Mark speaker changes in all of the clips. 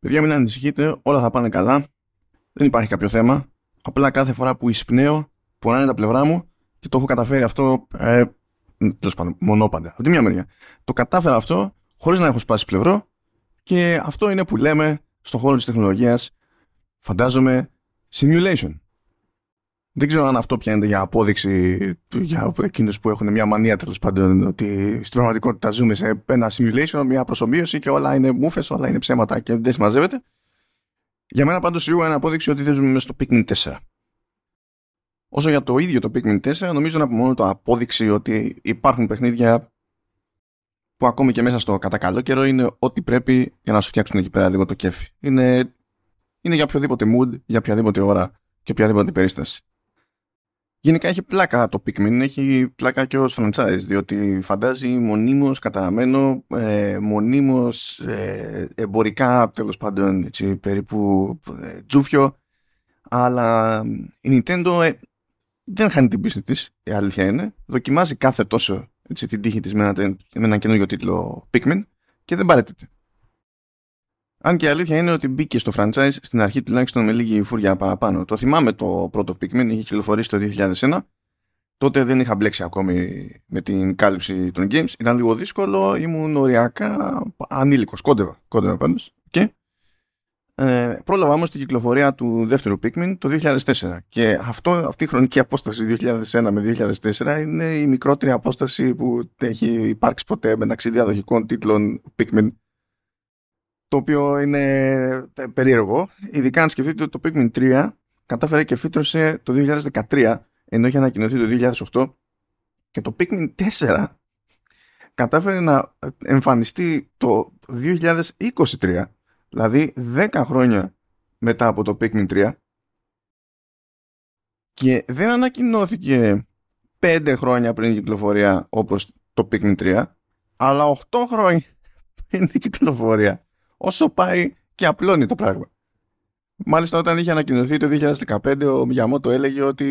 Speaker 1: Παιδιά, μην ανησυχείτε, όλα θα πάνε καλά. Δεν υπάρχει κάποιο θέμα. Απλά κάθε φορά που εισπνέω, πονάνε τα πλευρά μου και το έχω καταφέρει αυτό. Ε, Τέλος πάντων, μονόπαντα. Από τη μια μεριά. Το κατάφερα αυτό χωρίς να έχω σπάσει πλευρό και αυτό είναι που λέμε στον χώρο της τεχνολογίας, φαντάζομαι, simulation. Δεν ξέρω αν αυτό πιάνεται για απόδειξη για εκείνους που έχουν μια μανία τέλος πάντων ότι στην πραγματικότητα ζούμε σε ένα simulation, μια προσωμείωση και όλα είναι μούφες, όλα είναι ψέματα και δεν συμμαζεύεται. Για μένα πάντως σίγουρα είναι απόδειξη ότι δεν ζούμε μέσα στο Pikmin 4. Όσο για το ίδιο το Pikmin 4, νομίζω να μόνο το απόδειξη ότι υπάρχουν παιχνίδια που ακόμη και μέσα στο κατά καλό καιρό είναι ό,τι πρέπει για να σου φτιάξουν εκεί πέρα λίγο το κέφι. Είναι, είναι για οποιοδήποτε mood, για οποιαδήποτε ώρα και οποιαδήποτε περίσταση. Γενικά έχει πλάκα το Pikmin, έχει πλάκα και ως franchise, διότι φαντάζει μονίμως καταραμένο, ε, μονίμως ε, εμπορικά τέλος πάντων έτσι, περίπου ε, τζούφιο, αλλά η Nintendo ε, δεν χάνει την πίστη της, η αλήθεια είναι, δοκιμάζει κάθε τόσο έτσι, την τύχη της με ένα, με ένα καινούργιο τίτλο Pikmin και δεν παρέτηται. Αν και η αλήθεια είναι ότι μπήκε στο franchise στην αρχή τουλάχιστον με λίγη φούρια παραπάνω. Το θυμάμαι το πρώτο Pikmin, είχε κυκλοφορήσει το 2001. Τότε δεν είχα μπλέξει ακόμη με την κάλυψη των games. Ήταν λίγο δύσκολο, ήμουν οριακά ανήλικος, κόντευα, κόντευα πάντως. Και ε, πρόλαβα όμως την κυκλοφορία του δεύτερου Pikmin το 2004. Και αυτό, αυτή η χρονική απόσταση 2001 με 2004 είναι η μικρότερη απόσταση που έχει υπάρξει ποτέ μεταξύ διαδοχικών τίτλων Pikmin το οποίο είναι ε, περίεργο. Ειδικά αν σκεφτείτε ότι το Pikmin 3 κατάφερε και φύτρωσε το 2013 ενώ είχε ανακοινωθεί το 2008 και το Pikmin 4 κατάφερε να εμφανιστεί το 2023 δηλαδή 10 χρόνια μετά από το Pikmin 3 και δεν ανακοινώθηκε 5 χρόνια πριν την κυκλοφορία όπως το Pikmin 3 αλλά 8 χρόνια πριν την κυκλοφορία όσο πάει και απλώνει το πράγμα. Μάλιστα όταν είχε ανακοινωθεί το 2015 ο Μιαμότο έλεγε ότι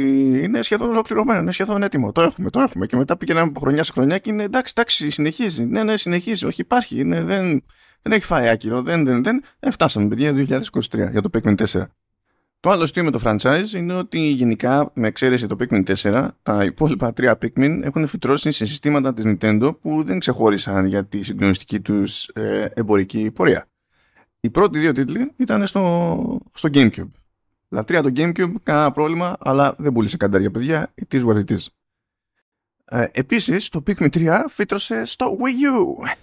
Speaker 1: είναι σχεδόν ολοκληρωμένο, είναι σχεδόν έτοιμο. Το έχουμε, το έχουμε. Και μετά πήγαινε από χρονιά σε χρονιά και είναι εντάξει, εντάξει, συνεχίζει. Ναι, ναι, συνεχίζει. Όχι, υπάρχει. Είναι, δεν, δεν έχει φάει άκυρο. Δεν, δεν, δεν. Ε, φτάσαμε, παιδιά, 2023 για το Pikmin 4. Το άλλο στοιχείο με το franchise είναι ότι γενικά, με εξαίρεση το Pikmin 4, τα υπόλοιπα τρία Pikmin έχουν φυτρώσει σε συστήματα της Nintendo που δεν ξεχώρισαν για τη συγκλονιστική τους ε, εμπορική πορεία οι πρώτοι δύο τίτλοι ήταν στο, στο Gamecube. Λατρεία το Gamecube, κανένα πρόβλημα, αλλά δεν πούλησε καντάρια παιδιά. It is what it is. Ε, επίσης, το Pikmin 3 φύτρωσε στο Wii U.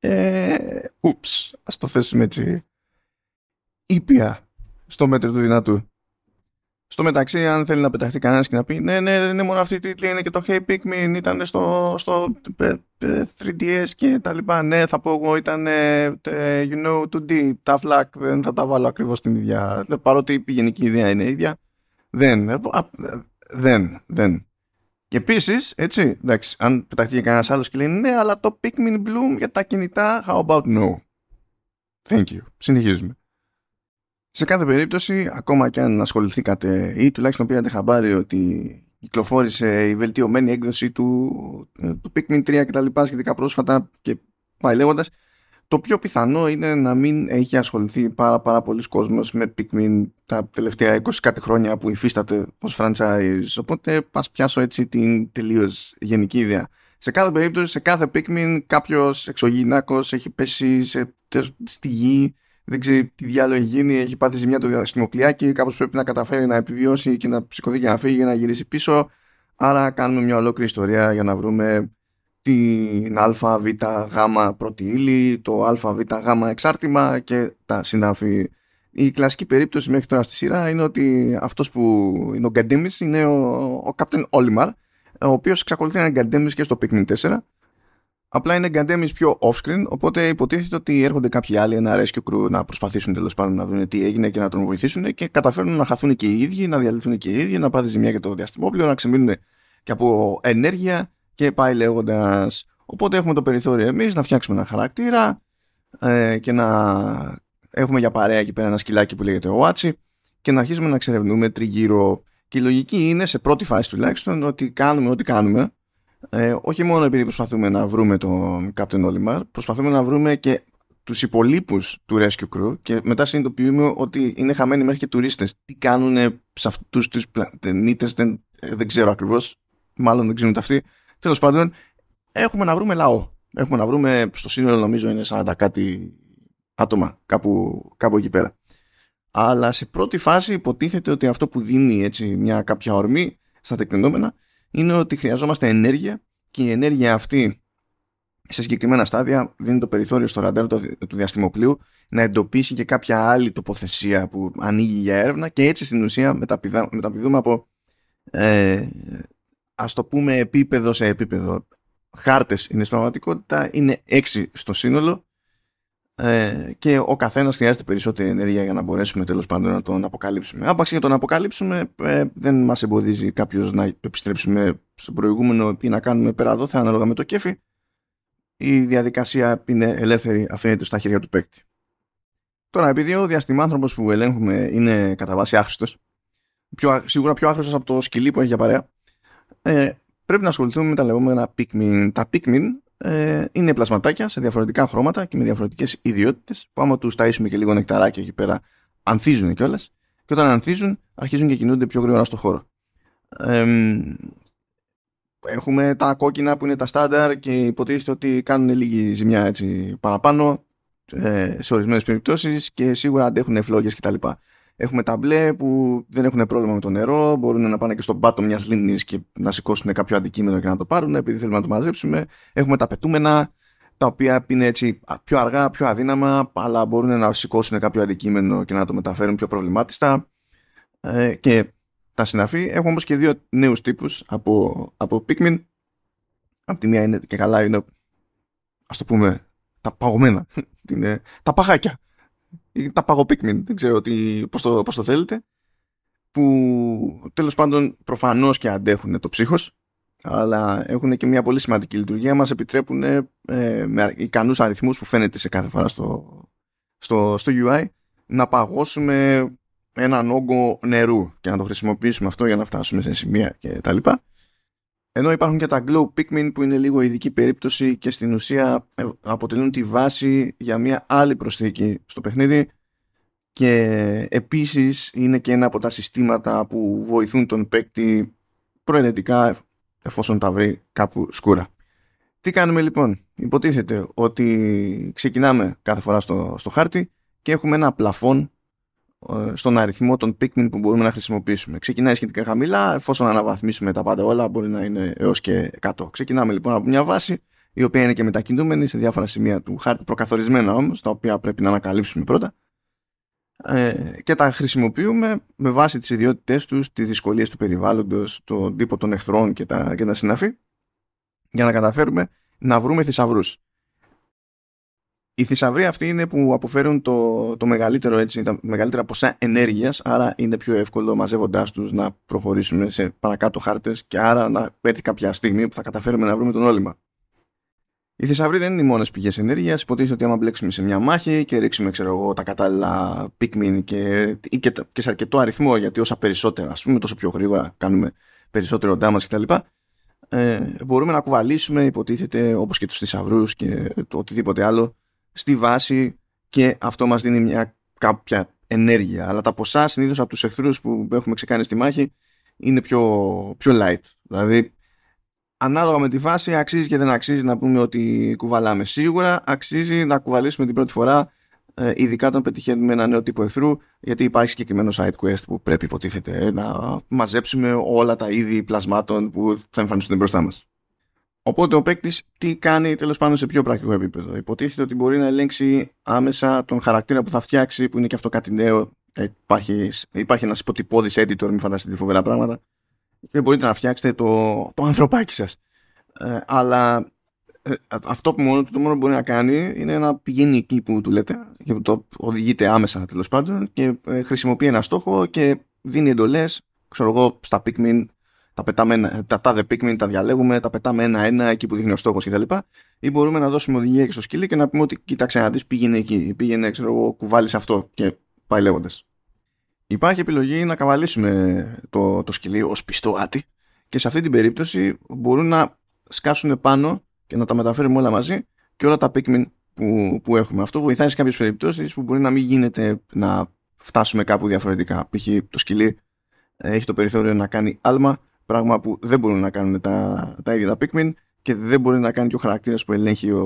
Speaker 1: Ε, ούψ, ας το θέσουμε έτσι ήπια στο μέτρο του δυνατού. Στο μεταξύ, αν θέλει να πεταχτεί κανένας και να πει Ναι, ναι, δεν είναι μόνο αυτή η τίτλη, είναι και το Hey Pikmin, ήταν στο, στο 3DS και τα λοιπά. Ναι, θα πω εγώ, ήταν you know, 2D, tough luck, δεν θα τα βάλω ακριβώς την ίδια. Παρότι η γενική ιδέα είναι ίδια. Δεν, ε, δεν, δεν. Και επίσης, έτσι, εντάξει, αν πεταχτεί και κανένας άλλος και λέει Ναι, αλλά το Pikmin Bloom για τα κινητά, how about no; Thank you. Συνεχίζουμε. Σε κάθε περίπτωση, ακόμα και αν ασχοληθήκατε ή τουλάχιστον πήρατε χαμπάρι ότι κυκλοφόρησε η βελτιωμένη έκδοση του, ε, του Pikmin 3 και τα λοιπά σχετικά πρόσφατα και πάει λέγοντας, το πιο πιθανό είναι να μην έχει ασχοληθεί πάρα, πάρα πολλοί κόσμος με Pikmin τα τελευταία 20 κάτι χρόνια που υφίσταται ως franchise. Οπότε πας πιάσω έτσι την τελείως γενική ιδέα. Σε κάθε περίπτωση, σε κάθε Pikmin κάποιος εξωγυνάκος έχει πέσει σε, στη γη δεν ξέρει τι διάλογο έχει γίνει, έχει πάθει ζημιά το διαστημοπλιάκι, κάπως πρέπει να καταφέρει να επιβιώσει και να σηκωθεί και να φύγει για να γυρίσει πίσω. Άρα κάνουμε μια ολόκληρη ιστορία για να βρούμε την ΑΒ γ πρώτη ύλη, το ΑΒ γ εξάρτημα και τα συνάφη. Η κλασική περίπτωση μέχρι τώρα στη σειρά είναι ότι αυτός που είναι ο Γκαντέμις είναι ο, ο Captain Olimar, ο οποίος εξακολουθεί να είναι Γκαντέμις και στο Pikmin 4 Απλά είναι γκαντέμις πιο off-screen, οπότε υποτίθεται ότι έρχονται κάποιοι άλλοι, ένα rescue crew, να προσπαθήσουν τέλος πάντων να δουν τι έγινε και να τον βοηθήσουν και καταφέρνουν να χαθούν και οι ίδιοι, να διαλυθούν και οι ίδιοι, να πάθει ζημιά για το διαστημόπλαιο, να ξεμείνουν και από ενέργεια και πάει λέγοντας. Οπότε έχουμε το περιθώριο εμείς να φτιάξουμε ένα χαρακτήρα ε, και να έχουμε για παρέα εκεί πέρα ένα σκυλάκι που λέγεται ο Άτσι και να αρχίσουμε να εξερευνούμε τριγύρω. Και η λογική είναι σε πρώτη φάση τουλάχιστον ότι κάνουμε ό,τι κάνουμε ε, όχι μόνο επειδή προσπαθούμε να βρούμε τον Captain Olimar, προσπαθούμε να βρούμε και τους υπολείπους του Rescue Crew και μετά συνειδητοποιούμε ότι είναι χαμένοι μέχρι και τουρίστες. Τι κάνουν σε αυτούς τους πλανήτες δεν, δεν ξέρω ακριβώς, μάλλον δεν ξέρουν τα αυτοί. Τέλος πάντων, έχουμε να βρούμε λαό. Έχουμε να βρούμε, στο σύνολο νομίζω είναι 40 κάτι άτομα κάπου, κάπου εκεί πέρα. Αλλά σε πρώτη φάση υποτίθεται ότι αυτό που δίνει έτσι μια κάποια ορμή στα τεκτενόμενα είναι ότι χρειαζόμαστε ενέργεια και η ενέργεια αυτή σε συγκεκριμένα στάδια δίνει το περιθώριο στο ραντάρ του διαστημοπλίου να εντοπίσει και κάποια άλλη τοποθεσία που ανοίγει για έρευνα και έτσι στην ουσία μεταπηδούμε από ε, ας το πούμε επίπεδο σε επίπεδο. Χάρτες είναι στην πραγματικότητα, είναι έξι στο σύνολο ε, και ο καθένας χρειάζεται περισσότερη ενέργεια για να μπορέσουμε τέλος πάντων να τον αποκαλύψουμε. Άπαξ για τον αποκαλύψουμε ε, δεν μας εμποδίζει κάποιος να επιστρέψουμε στο προηγούμενο ή να κάνουμε πέρα δόθε ανάλογα με το κέφι. Η διαδικασία είναι ελεύθερη, αφήνεται στα χέρια του παίκτη. Τώρα, επειδή ο διαστημάνθρωπος που ελέγχουμε είναι κατά βάση άχρηστος, πιο, σίγουρα πιο άχρηστος από το σκυλί που έχει για παρέα, ε, πρέπει να ασχοληθούμε με τα λεγόμενα Pikmin. Τα Pikmin ε, είναι πλασματάκια σε διαφορετικά χρώματα και με διαφορετικές ιδιότητες που άμα τους ταΐσουμε και λίγο νεκταράκια εκεί πέρα ανθίζουν κιόλας. και όταν ανθίζουν αρχίζουν και κινούνται πιο γρήγορα στο χώρο. Ε, έχουμε τα κόκκινα που είναι τα στάνταρ και υποτίθεται ότι κάνουν λίγη ζημιά έτσι παραπάνω ε, σε ορισμένες περιπτώσεις και σίγουρα αντέχουν φλόγες κτλ. Έχουμε τα μπλε που δεν έχουν πρόβλημα με το νερό, μπορούν να πάνε και στον πάτο μιας λίμνης και να σηκώσουν κάποιο αντικείμενο και να το πάρουν επειδή θέλουμε να το μαζέψουμε. Έχουμε τα πετούμενα, τα οποία είναι έτσι πιο αργά, πιο αδύναμα, αλλά μπορούν να σηκώσουν κάποιο αντικείμενο και να το μεταφέρουν πιο προβλημάτιστα. Ε, και τα συναφή. Έχουμε όμως και δύο νέους τύπους από, από Pikmin. Από τη μία είναι και καλά είναι, ας το πούμε, τα παγωμένα. είναι, τα παγάκια τα παγωπίκμιν, δεν ξέρω τι, πώς, το, πώς το θέλετε, που τέλος πάντων προφανώς και αντέχουν το ψύχος, αλλά έχουν και μια πολύ σημαντική λειτουργία, μας επιτρέπουν ε, με ικανούς αριθμούς που φαίνεται σε κάθε φορά στο, στο, στο UI να παγώσουμε έναν όγκο νερού και να το χρησιμοποιήσουμε αυτό για να φτάσουμε σε σημεία και τα λοιπά. Ενώ υπάρχουν και τα Glow Pikmin που είναι λίγο ειδική περίπτωση και στην ουσία ε, αποτελούν τη βάση για μια άλλη προσθήκη στο παιχνίδι και επίσης είναι και ένα από τα συστήματα που βοηθούν τον παίκτη προαιρετικά εφόσον τα βρει κάπου σκούρα. Τι κάνουμε λοιπόν; Υποτίθεται ότι ξεκινάμε κάθε φορά στο, στο χάρτη και έχουμε ένα πλαφόν ε, στον αριθμό των Pikmin που μπορούμε να χρησιμοποιήσουμε. Ξεκινάει σχετικά χαμηλά, εφόσον αναβαθμίσουμε τα πάντα όλα, μπορεί να είναι έως και 100. Ξεκινάμε λοιπόν από μια βάση, η οποία είναι και μετακινούμενη σε διάφορα σημεία του χάρτη, προκαθορισμένα όμως, τα οποία πρέπει να ανακαλύψουμε πρώτα. Ε, και τα χρησιμοποιούμε με βάση τις ιδιότητές τους, τις δυσκολίες του περιβάλλοντος, τον τύπο των εχθρών και τα, και τα συναφή για να καταφέρουμε να βρούμε θησαυρούς. Οι θησαυροί αυτοί είναι που αποφέρουν το, το μεγαλύτερο έτσι, τα μεγαλύτερα ποσά ενέργειας, άρα είναι πιο εύκολο μαζεύοντάς τους να προχωρήσουμε σε παρακάτω χάρτες και άρα να έρθει κάποια στιγμή που θα καταφέρουμε να βρούμε τον όλυμα. Οι θησαυροί δεν είναι οι μόνες πηγές ενέργειας. Υποτίθεται ότι άμα μπλέξουμε σε μια μάχη και ρίξουμε ξέρω εγώ, τα κατάλληλα πικμίν και, και, και σε αρκετό αριθμό, γιατί όσα περισσότερα, ας πούμε, τόσο πιο γρήγορα κάνουμε περισσότερο damage κτλ. Ε, μπορούμε να κουβαλήσουμε, υποτίθεται, όπως και τους θησαυρούς και το οτιδήποτε άλλο, στη βάση και αυτό μας δίνει μια κάποια ενέργεια. Αλλά τα ποσά συνήθως από τους εχθρούς που έχουμε ξεκάνει στη μάχη είναι πιο, πιο light. Δηλαδή, ανάλογα με τη φάση, αξίζει και δεν αξίζει να πούμε ότι κουβαλάμε. Σίγουρα αξίζει να κουβαλήσουμε την πρώτη φορά, ε, ειδικά όταν πετυχαίνουμε ένα νέο τύπο εχθρού, γιατί υπάρχει συγκεκριμένο side quest που πρέπει υποτίθεται να μαζέψουμε όλα τα είδη πλασμάτων που θα εμφανιστούν μπροστά μας. Οπότε ο παίκτης τι κάνει τέλος πάντων σε πιο πρακτικό επίπεδο. Υποτίθεται ότι μπορεί να ελέγξει άμεσα τον χαρακτήρα που θα φτιάξει, που είναι και αυτό κάτι νέο. Ε, υπάρχει, υπάρχει ένας υποτυπώδης editor, μην φανταστείτε φοβερά πράγματα. Και μπορείτε να φτιάξετε το, το ανθρωπάκι σας. Ε, αλλά ε, αυτό που μόνο, το μόνο που μπορεί να κάνει είναι να πηγαίνει εκεί που του λέτε και που το οδηγείται άμεσα τέλος πάντων και ε, χρησιμοποιεί ένα στόχο και δίνει εντολές, ξέρω εγώ, στα Pikmin τα πετάμε, τα τάδε Pikmin τα διαλέγουμε, τα πετάμε ένα-ένα εκεί που δείχνει ο στόχος κτλ. Ή μπορούμε να δώσουμε οδηγία και στο σκύλι και να πούμε ότι κοίταξε να δεις, πήγαινε εκεί, πήγαινε, ξέρω εγώ, κουβάλεις αυτό και πάει λέγοντας. Υπάρχει επιλογή να καβαλήσουμε το, το σκυλί ως πιστό άτι και σε αυτή την περίπτωση μπορούν να σκάσουν πάνω και να τα μεταφέρουμε όλα μαζί και όλα τα Pikmin που, που έχουμε. Αυτό βοηθάει σε κάποιες περιπτώσεις που μπορεί να μην γίνεται να φτάσουμε κάπου διαφορετικά. Π.χ. το σκυλί έχει το περιθώριο να κάνει άλμα, πράγμα που δεν μπορούν να κάνουν τα, τα ίδια τα Pikmin και δεν μπορεί να κάνει και ο χαρακτήρας που ελέγχει ο,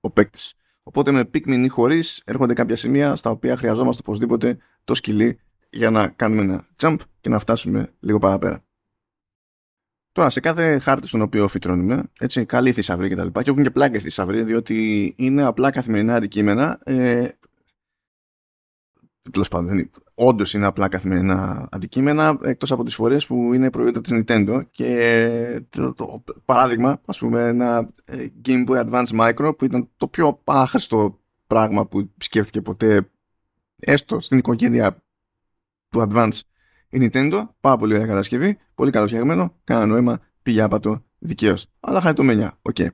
Speaker 1: ο παίκτης. Οπότε με Pikmin ή χωρίς έρχονται κάποια σημεία στα οποία χρειαζόμαστε οπωσδήποτε το σκυλί για να κάνουμε ένα jump και να φτάσουμε λίγο παραπέρα. Τώρα, σε κάθε χάρτη στον οποίο φυτρώνουμε, έτσι, καλή θησαυρή και τα λοιπά, και έχουν και πλάκα θησαυρή, διότι είναι απλά καθημερινά αντικείμενα. Ε, Τέλος πάντων, όντως είναι απλά καθημερινά αντικείμενα, εκτός από τις φορές που είναι προϊόντα της Nintendo. Και το, το, παράδειγμα, ας πούμε, ένα ε, Game Boy Advance Micro, που ήταν το πιο άχρηστο πράγμα που σκέφτηκε ποτέ, έστω στην οικογένεια του Advance η Nintendo, πάρα πολύ ωραία κατασκευή, πολύ καλοφτιαγμένο, κανένα νόημα, πήγε άπατο δικαίως. Αλλά χαριτωμένια, OK. Okay.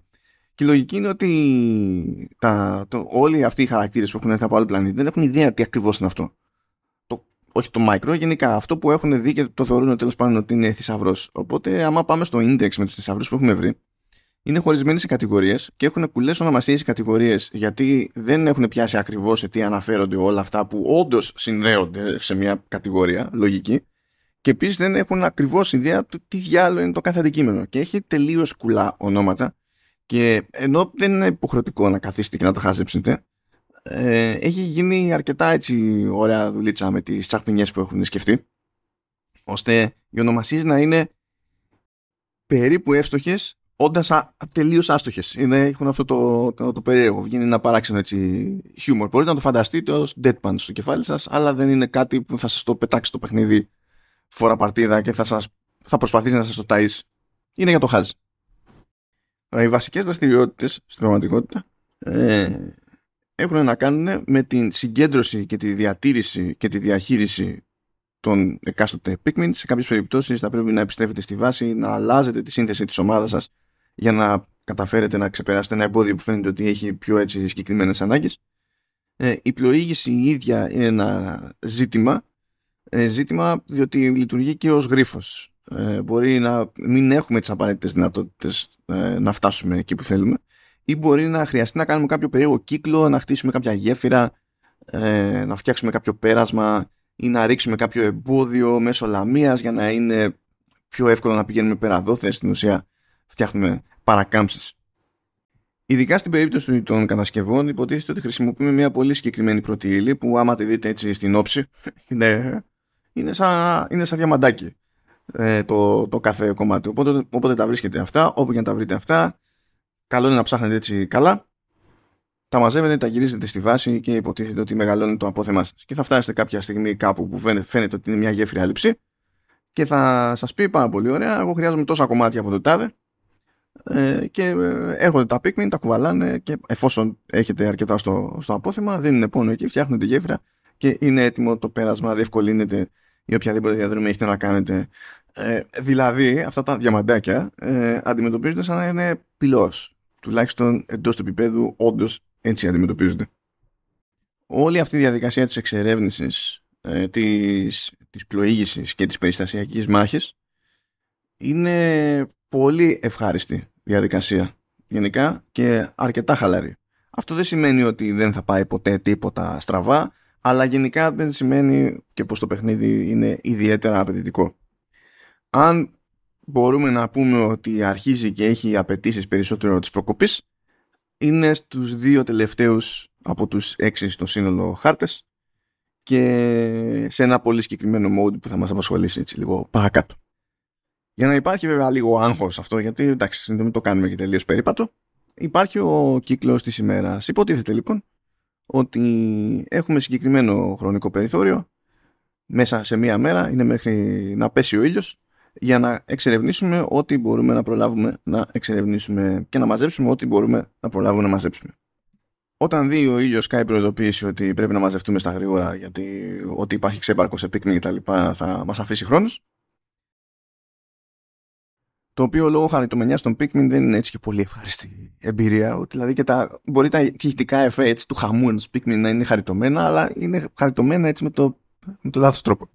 Speaker 1: Και η λογική είναι ότι τα, το, όλοι αυτοί οι χαρακτήρες που έχουν έρθει από άλλο πλανήτη δεν έχουν ιδέα τι ακριβώς είναι αυτό. Το, όχι το micro, γενικά αυτό που έχουν δει και το θεωρούν τέλος πάντων ότι είναι θησαυρός. Οπότε, άμα πάμε στο index με τους θησαυρούς που έχουμε βρει, είναι χωρισμένοι σε κατηγορίες και έχουν κουλέ ονομασίες οι κατηγορίες γιατί δεν έχουν πιάσει ακριβώς σε τι αναφέρονται όλα αυτά που όντως συνδέονται σε μια κατηγορία λογική. Και επίσης δεν έχουν ακριβώς ιδέα του τι διάλογο είναι το κάθε αντικείμενο. Και έχει τελείως κουλά ονόματα. Και ενώ δεν είναι υποχρεωτικό να καθίσετε και να τα χάζεψετε, ε, έχει γίνει αρκετά έτσι ωραία δουλίτσα με τις τσαχπινιές που έχουν σκεφτεί, ώστε οι ονομασίες να είναι περίπου εύστοχες όντας τελείως άστοχες. Έχουν αυτό το, το, το, περίεργο. Βγαίνει ένα παράξενο έτσι χιούμορ. Μπορείτε να το φανταστείτε ως deadpan στο κεφάλι σας, αλλά δεν είναι κάτι που θα σας το πετάξει το παιχνίδι φορά παρτίδα και θα, σας, θα προσπαθήσει να σας το ταΐσει. Είναι για το χάζι. Οι βασικές δραστηριότητες στην πραγματικότητα ε, έχουν να κάνουν με την συγκέντρωση και τη διατήρηση και τη διαχείριση των εκάστοτε Pikmin. Σε κάποιες περιπτώσεις θα πρέπει να επιστρέφετε στη βάση, να αλλάζετε τη σύνθεση της ομάδας σας για να καταφέρετε να ξεπεράσετε ένα εμπόδιο που φαίνεται ότι έχει πιο έτσι συγκεκριμένες ανάγκες. Ε, η πλοήγηση η ίδια είναι ένα ζήτημα, ε, ζήτημα διότι λειτουργεί και ως γρίφος. Ε, μπορεί να μην έχουμε τις απαραίτητες δυνατότητες ε, να φτάσουμε εκεί που θέλουμε ή μπορεί να χρειαστεί να κάνουμε κάποιο περίεργο κύκλο, να χτίσουμε κάποια γέφυρα, ε, να φτιάξουμε κάποιο πέρασμα ή να ρίξουμε κάποιο εμπόδιο μέσω λαμίας για να είναι πιο εύκολο να πηγαίνουμε πέρα δόθε στην ουσία φτιάχνουμε παρακάμψεις. Ειδικά στην περίπτωση των κατασκευών υποτίθεται ότι χρησιμοποιούμε μια πολύ συγκεκριμένη πρώτη ύλη που άμα τη δείτε έτσι στην όψη είναι, είναι, σαν, είναι σαν διαμαντάκι ε, το, το κάθε κομμάτι. Οπότε, όποτε τα βρίσκετε αυτά, όπου και να τα βρείτε αυτά, καλό είναι να ψάχνετε έτσι καλά. Τα μαζεύετε, τα γυρίζετε στη βάση και υποτίθεται ότι μεγαλώνει το απόθεμά σας. Και θα φτάσετε κάποια στιγμή κάπου που φαίνεται ότι είναι μια γέφυρα λήψη και θα σας πει πάρα πολύ ωραία, εγώ χρειάζομαι τόσα κομμάτια από το τάδε ε, και ε, έρχονται τα Pikmin, τα κουβαλάνε και εφόσον έχετε αρκετά στο, στο απόθεμα δίνουν πόνο εκεί, φτιάχνουν τη γέφυρα και είναι έτοιμο το πέρασμα, διευκολύνεται ή οποιαδήποτε διαδρομή έχετε να κάνετε. Ε, δηλαδή αυτά τα διαμαντάκια ε, αντιμετωπίζονται σαν να είναι πυλός τουλάχιστον εντός του επίπεδου όντως έτσι αντιμετωπίζονται. Όλη αυτή η διαδικασία της εξερεύνησης ε, της, της πλοήγησης και της περιστασιακής μάχης είναι πολύ ευχάριστη διαδικασία γενικά και αρκετά χαλαρή. Αυτό δεν σημαίνει ότι δεν θα πάει ποτέ τίποτα στραβά, αλλά γενικά δεν σημαίνει και πως το παιχνίδι είναι ιδιαίτερα απαιτητικό. Αν μπορούμε να πούμε ότι αρχίζει και έχει απαιτήσεις περισσότερο της προκοπής, είναι στους δύο τελευταίους από τους έξι στο σύνολο χάρτες και σε ένα πολύ συγκεκριμένο mode που θα μας απασχολήσει έτσι λίγο παρακάτω. Για να υπάρχει βέβαια λίγο άγχος αυτό, γιατί εντάξει, δεν το κάνουμε και τελείως περίπατο, υπάρχει ο κύκλος της ημέρας. Υποτίθεται λοιπόν ότι έχουμε συγκεκριμένο χρονικό περιθώριο μέσα σε μία μέρα, είναι μέχρι να πέσει ο ήλιος για να εξερευνήσουμε ό,τι μπορούμε να προλάβουμε να εξερευνήσουμε και να μαζέψουμε ό,τι μπορούμε να προλάβουμε να μαζέψουμε. Όταν δει ο ήλιος κάνει προειδοποίηση ότι πρέπει να μαζευτούμε στα γρήγορα γιατί ότι υπάρχει ξέπαρκος σε πίκνη και τα λοιπά θα μας αφήσει χρόνος το οποίο λόγω χαριτομενιάς των Pikmin δεν είναι έτσι και πολύ ευχάριστη εμπειρία. Ότι δηλαδή και τα, μπορεί τα ηχητικά εφέ έτσι, του χαμού ενός Pikmin να είναι χαριτωμένα, αλλά είναι χαριτωμένα έτσι με το, με το λάθος τρόπο.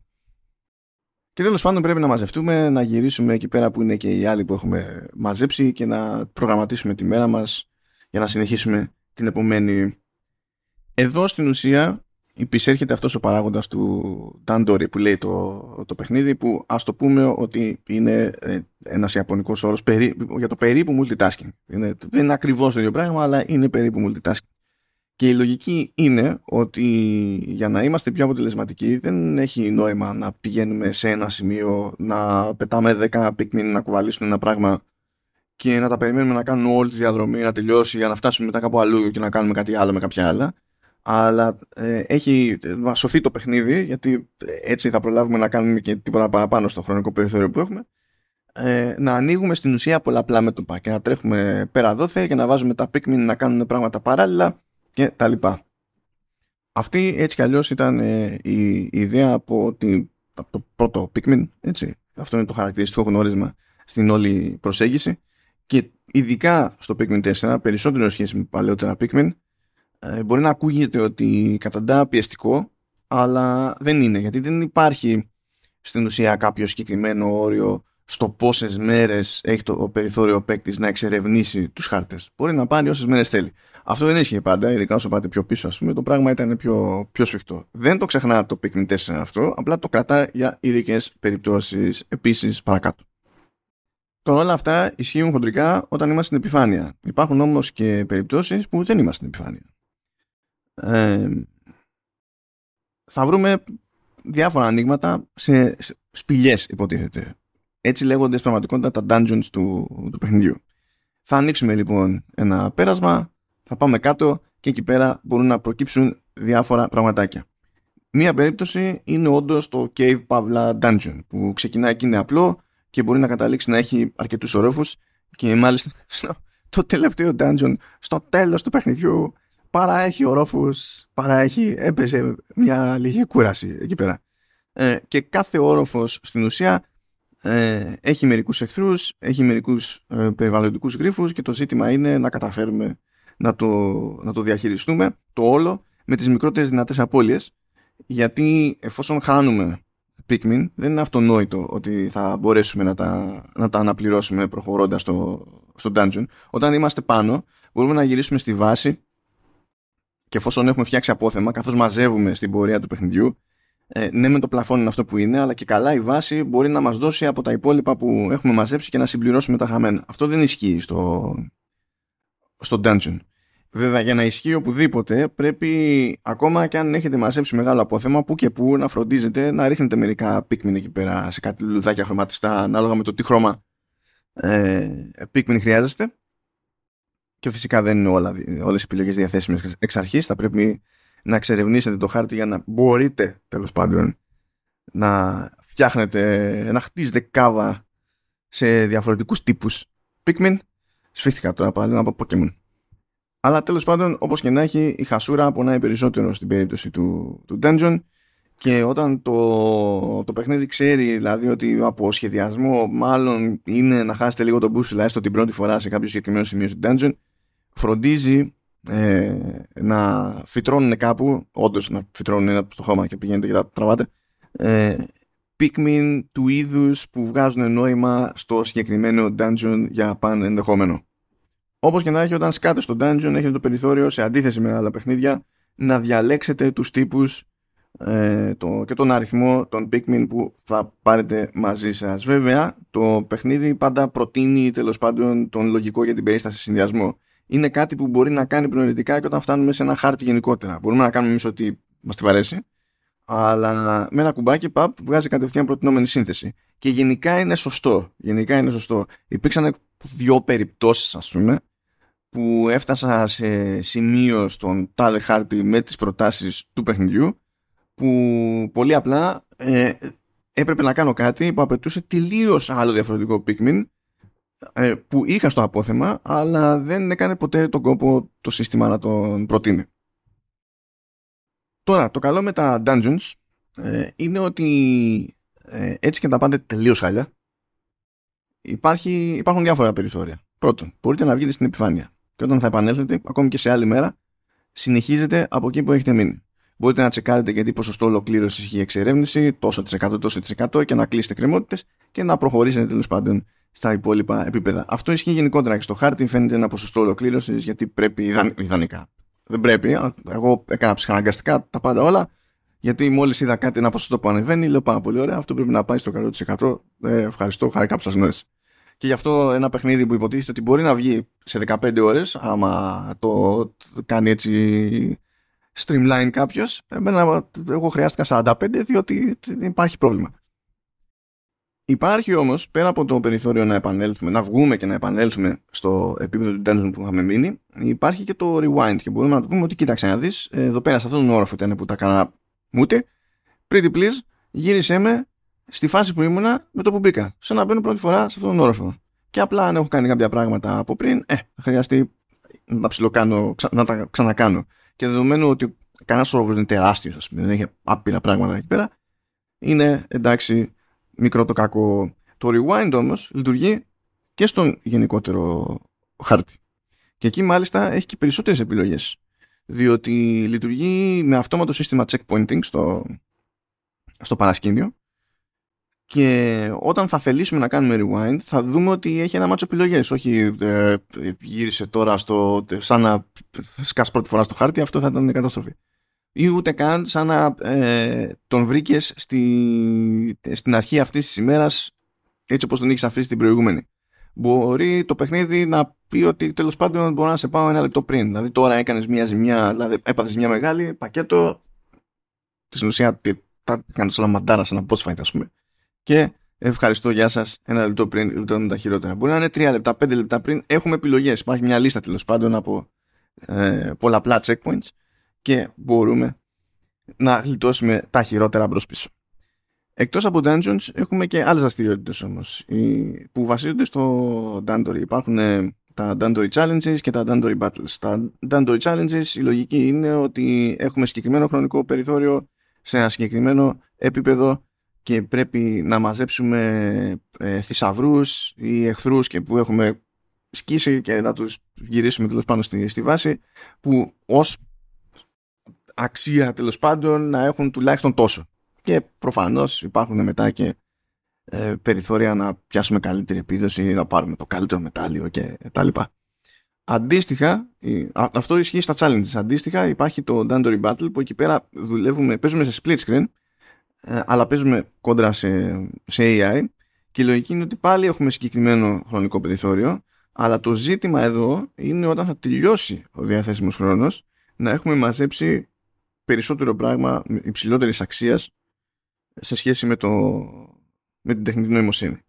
Speaker 1: Και τέλος πάντων πρέπει να μαζευτούμε, να γυρίσουμε εκεί πέρα που είναι και οι άλλοι που έχουμε μαζέψει και να προγραμματίσουμε τη μέρα μας για να συνεχίσουμε την επομένη. Εδώ στην ουσία υπησέρχεται αυτός ο παράγοντας του Dandori που λέει το, το παιχνίδι που ας το πούμε ότι είναι ε, ένας ιαπωνικός όρος περί, για το περίπου multitasking. Είναι, δεν είναι ακριβώς το ίδιο πράγμα αλλά είναι περίπου multitasking. Και η λογική είναι ότι για να είμαστε πιο αποτελεσματικοί δεν έχει νόημα να πηγαίνουμε σε ένα σημείο να πετάμε 10 Pikmin να κουβαλήσουν ένα πράγμα και να τα περιμένουμε να κάνουν όλη τη διαδρομή να τελειώσει για να φτάσουμε μετά κάπου αλλού και να κάνουμε κάτι άλλο με κάποια άλλα αλλά ε, έχει σωθεί το παιχνίδι γιατί έτσι θα προλάβουμε να κάνουμε και τίποτα παραπάνω στο χρονικό περιθώριο που έχουμε ε, να ανοίγουμε στην ουσία πολλαπλά μέτωπα και να τρέχουμε πέρα δόθε και να βάζουμε τα Pikmin να κάνουν πράγματα παράλληλα και τα λοιπά. Αυτή έτσι κι αλλιώς ήταν ε, η, ιδέα από, τη, από το πρώτο Pikmin, έτσι. Αυτό είναι το χαρακτηριστικό γνώρισμα στην όλη προσέγγιση και ειδικά στο Pikmin 4, περισσότερο σχέση με παλαιότερα Pikmin, ε, μπορεί να ακούγεται ότι καταντά πιεστικό, αλλά δεν είναι, γιατί δεν υπάρχει στην ουσία κάποιο συγκεκριμένο όριο στο πόσες μέρες έχει το περιθώριο παίκτης να εξερευνήσει τους χάρτες. Μπορεί να πάρει όσες μέρες θέλει. Αυτό δεν ίσχυε πάντα, ειδικά όσο πάτε πιο πίσω, ας πούμε, το πράγμα ήταν πιο, πιο σφιχτό. Δεν το ξεχνά το Pikmin 4 αυτό, απλά το κρατά για ειδικές περιπτώσεις επίσης παρακάτω. Τώρα όλα αυτά ισχύουν χοντρικά όταν είμαστε στην επιφάνεια. Υπάρχουν όμως και περιπτώσεις που δεν είμαστε στην επιφάνεια. Ε, θα βρούμε διάφορα ανοίγματα σε σπηλιές υποτίθεται. Έτσι λέγονται στην πραγματικότητα τα dungeons του, του παιχνιδιού. Θα ανοίξουμε λοιπόν ένα πέρασμα, θα πάμε κάτω και εκεί πέρα μπορούν να προκύψουν διάφορα πραγματάκια. Μία περίπτωση είναι όντως το Cave Pavla Dungeon που ξεκινάει και είναι απλό και μπορεί να καταλήξει να έχει αρκετούς ορόφους και μάλιστα το τελευταίο dungeon στο τέλος του παιχνιδιού παραέχει ορόφους, παραέχει, έπαιζε μια λίγη κούραση εκεί πέρα. Ε, και κάθε όροφος στην ουσία ε, έχει μερικούς εχθρούς, έχει μερικούς ε, περιβαλλοντικούς γρίφους και το ζήτημα είναι να καταφέρουμε να το, να το διαχειριστούμε το όλο με τις μικρότερες δυνατές απώλειες γιατί εφόσον χάνουμε Pikmin δεν είναι αυτονόητο ότι θα μπορέσουμε να τα, να τα αναπληρώσουμε προχωρώντας στο, στο dungeon. Όταν είμαστε πάνω μπορούμε να γυρίσουμε στη βάση και εφόσον έχουμε φτιάξει απόθεμα καθώς μαζεύουμε στην πορεία του παιχνιδιού ε, ναι με το πλαφόν είναι αυτό που είναι αλλά και καλά η βάση μπορεί να μας δώσει από τα υπόλοιπα που έχουμε μαζέψει και να συμπληρώσουμε τα χαμένα. Αυτό δεν ισχύει στο, στο dungeon. Βέβαια για να ισχύει οπουδήποτε πρέπει ακόμα και αν έχετε μαζέψει μεγάλο απόθεμα που και που να φροντίζετε να ρίχνετε μερικά Pikmin εκεί πέρα σε κάτι λουδάκια χρωματιστά ανάλογα με το τι χρώμα ε, Pikmin χρειάζεστε και φυσικά δεν είναι όλα, όλες οι επιλογές διαθέσιμες εξ αρχής θα πρέπει να εξερευνήσετε το χάρτη για να μπορείτε τέλος πάντων να φτιάχνετε, να χτίζετε κάβα σε διαφορετικούς τύπους Pikmin. Σφίχτηκα τώρα παράδειγμα από Pokemon. Αλλά τέλος πάντων όπως και να έχει η χασούρα πονάει περισσότερο στην περίπτωση του, του Dungeon. Και όταν το, το παιχνίδι ξέρει δηλαδή ότι από σχεδιασμό μάλλον είναι να χάσετε λίγο τον boost έστω την πρώτη φορά σε κάποιο συγκεκριμένο σημείο του dungeon φροντίζει ε, να φυτρώνουν κάπου όντως να φυτρώνουν ένα στο χώμα και πηγαίνετε και τα τραβάτε ε, Pikmin του είδους που βγάζουν νόημα στο συγκεκριμένο dungeon για παν ενδεχόμενο. Όπως και να έχει όταν σκάτε στο dungeon έχετε το περιθώριο σε αντίθεση με άλλα παιχνίδια να διαλέξετε τους τύπους ε, το, και τον αριθμό των Pikmin που θα πάρετε μαζί σας. Βέβαια, το παιχνίδι πάντα προτείνει τέλος πάντων τον λογικό για την περίσταση συνδυασμό. Είναι κάτι που μπορεί να κάνει προαιρετικά και όταν φτάνουμε σε ένα χάρτη γενικότερα. Μπορούμε να κάνουμε εμείς ότι μας τη βαρέσει, αλλά με ένα κουμπάκι παπ βγάζει κατευθείαν προτινόμενη σύνθεση. Και γενικά είναι σωστό. Γενικά είναι σωστό. Υπήρξαν δύο περιπτώσεις, ας πούμε, που έφτασα σε σημείο στον τάδε χάρτη με τις προτάσεις του παιχνιδιού που πολύ απλά ε, έπρεπε να κάνω κάτι που απαιτούσε τελείως άλλο διαφορετικό Pikmin ε, που είχα στο απόθεμα αλλά δεν έκανε ποτέ τον κόπο το σύστημα να τον προτείνει. Τώρα, το καλό με τα dungeons ε, είναι ότι ε, έτσι και τα πάτε τελείως χάλια υπάρχει, υπάρχουν διάφορα περιθώρια. Πρώτον, μπορείτε να βγείτε στην επιφάνεια και όταν θα επανέλθετε, ακόμη και σε άλλη μέρα, συνεχίζετε από εκεί που έχετε μείνει. Μπορείτε να τσεκάρετε γιατί ποσοστό ολοκλήρωσης έχει η εξερεύνηση, τόσο τη εκατό, τόσο τη εκατό, και να κλείσετε κρεμότητε και να προχωρήσετε τέλος πάντων στα υπόλοιπα επίπεδα. Αυτό ισχύει γενικότερα και στο χάρτη. Φαίνεται ένα ποσοστό ολοκλήρωσης γιατί πρέπει ιδανικά. Δεν πρέπει. Εγώ έκανα ψυχαναγκαστικά τα πάντα όλα. Γιατί μόλις είδα κάτι, ένα ποσοστό που ανεβαίνει, λέω πάρα πολύ ωραία. Αυτό πρέπει να πάει στο 100%. Ε, ευχαριστώ, χάρηκα που σας γνώρισα. Και γι' αυτό ένα παιχνίδι που υποτίθεται ότι μπορεί να βγει σε 15 ώρες, άμα το κάνει έτσι streamline κάποιος, εγώ χρειάστηκα 45 διότι υπάρχει πρόβλημα. Υπάρχει όμως, πέρα από το περιθώριο να επανέλθουμε, να βγούμε και να επανέλθουμε στο επίπεδο του dungeon που είχαμε μείνει, υπάρχει και το rewind και μπορούμε να το πούμε ότι κοίταξε να δεις, εδώ πέρα σε αυτόν τον όροφο ήταν που τα έκανα μούτε, pretty please, γύρισέ με στη φάση που ήμουνα με το που μπήκα, σαν να μπαίνω πρώτη φορά σε αυτόν τον όροφο. Και απλά αν έχω κάνει κάποια πράγματα από πριν, ε, θα χρειαστεί να τα ψιλοκάνω, να τα ξανακάνω. Και δεδομένου ότι κανένας όροφος είναι τεράστιος, ας πούμε, δεν έχει άπειρα πράγματα εκεί πέρα, είναι εντάξει μικρό το κακό. Το rewind όμως λειτουργεί και στον γενικότερο χάρτη. Και εκεί μάλιστα έχει και περισσότερες επιλογές. Διότι λειτουργεί με αυτόματο σύστημα checkpointing στο, στο παρασκήνιο και όταν θα θελήσουμε να κάνουμε rewind θα δούμε ότι έχει ένα μάτσο επιλογές όχι ε, γύρισε τώρα στο, σαν να σκάς πρώτη φορά στο χάρτη αυτό θα ήταν καταστροφή ή ούτε καν σαν να ε, τον βρήκες στη, στην αρχή αυτής της ημέρας έτσι όπως τον είχες αφήσει την προηγούμενη. Μπορεί το παιχνίδι να πει ότι τέλος πάντων μπορώ να σε πάω ένα λεπτό πριν. Δηλαδή τώρα έκανες μια ζημιά, δηλαδή έπαθες μια μεγάλη πακέτο. Στην ουσίας τα έκανες όλα μαντάρα σε ένα boss fight, ας πούμε. Και ευχαριστώ, γεια σας. Ένα λεπτό πριν λεπτό τα χειρότερα. Μπορεί να είναι τρία λεπτά, πέντε λεπτά πριν. Έχουμε επιλογές. Υπάρχει μια λίστα τέλος πάντων από ε, πολλαπλά checkpoints και μπορούμε να γλιτώσουμε τα χειρότερα μπρος πίσω. Εκτός από Dungeons έχουμε και άλλες δραστηριότητες όμως που βασίζονται στο Dandory. Υπάρχουν ε, τα Dandory Challenges και τα Dandory Battles. Τα Dandory Challenges η λογική είναι ότι έχουμε συγκεκριμένο χρονικό περιθώριο σε ένα συγκεκριμένο επίπεδο και πρέπει να μαζέψουμε ε, θησαυρούς ή εχθρούς και που έχουμε σκίσει και να τους γυρίσουμε τέλος πάνω στη, στη βάση που ως αξία τέλος πάντων να έχουν τουλάχιστον τόσο. Και προφανώς υπάρχουν μετά και ε, περιθώρια να πιάσουμε καλύτερη επίδοση, να πάρουμε το καλύτερο μετάλλιο και τα λοιπά. Αντίστοιχα, αυτό ισχύει στα challenges. Αντίστοιχα υπάρχει το Dandory Battle που εκεί πέρα δουλεύουμε, παίζουμε σε split screen ε, αλλά παίζουμε κόντρα σε, σε AI και η λογική είναι ότι πάλι έχουμε συγκεκριμένο χρονικό περιθώριο αλλά το ζήτημα εδώ είναι όταν θα τελειώσει ο διαθέσιμος χρόνος να έχουμε μαζέψει περισσότερο πράγμα υψηλότερης αξίας σε σχέση με, το, με την τεχνητή νοημοσύνη.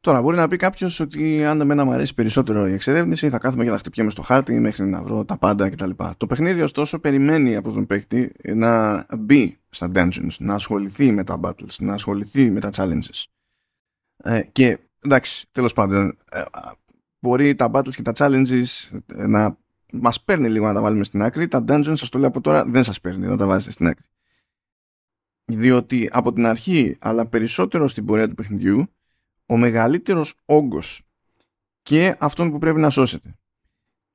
Speaker 1: Τώρα, μπορεί να πει κάποιος ότι αν εμένα μου αρέσει περισσότερο η εξερεύνηση, θα κάθομαι και θα χτυπιέμαι στο χάρτη μέχρι να βρω τα πάντα κτλ. Το παιχνίδι, ωστόσο, περιμένει από τον παίκτη να μπει στα dungeons, να ασχοληθεί με τα battles, να ασχοληθεί με τα challenges. Ε, και εντάξει, τέλος πάντων, ε, μπορεί τα battles και τα challenges να Μας παίρνει λίγο να τα βάλουμε στην άκρη. Τα dungeons, σας το λέω από τώρα, δεν σας παίρνει να τα βάζετε στην άκρη. Διότι από την αρχή, αλλά περισσότερο στην πορεία του παιχνιδιού, ο μεγαλύτερος όγκος και αυτόν που πρέπει να σώσετε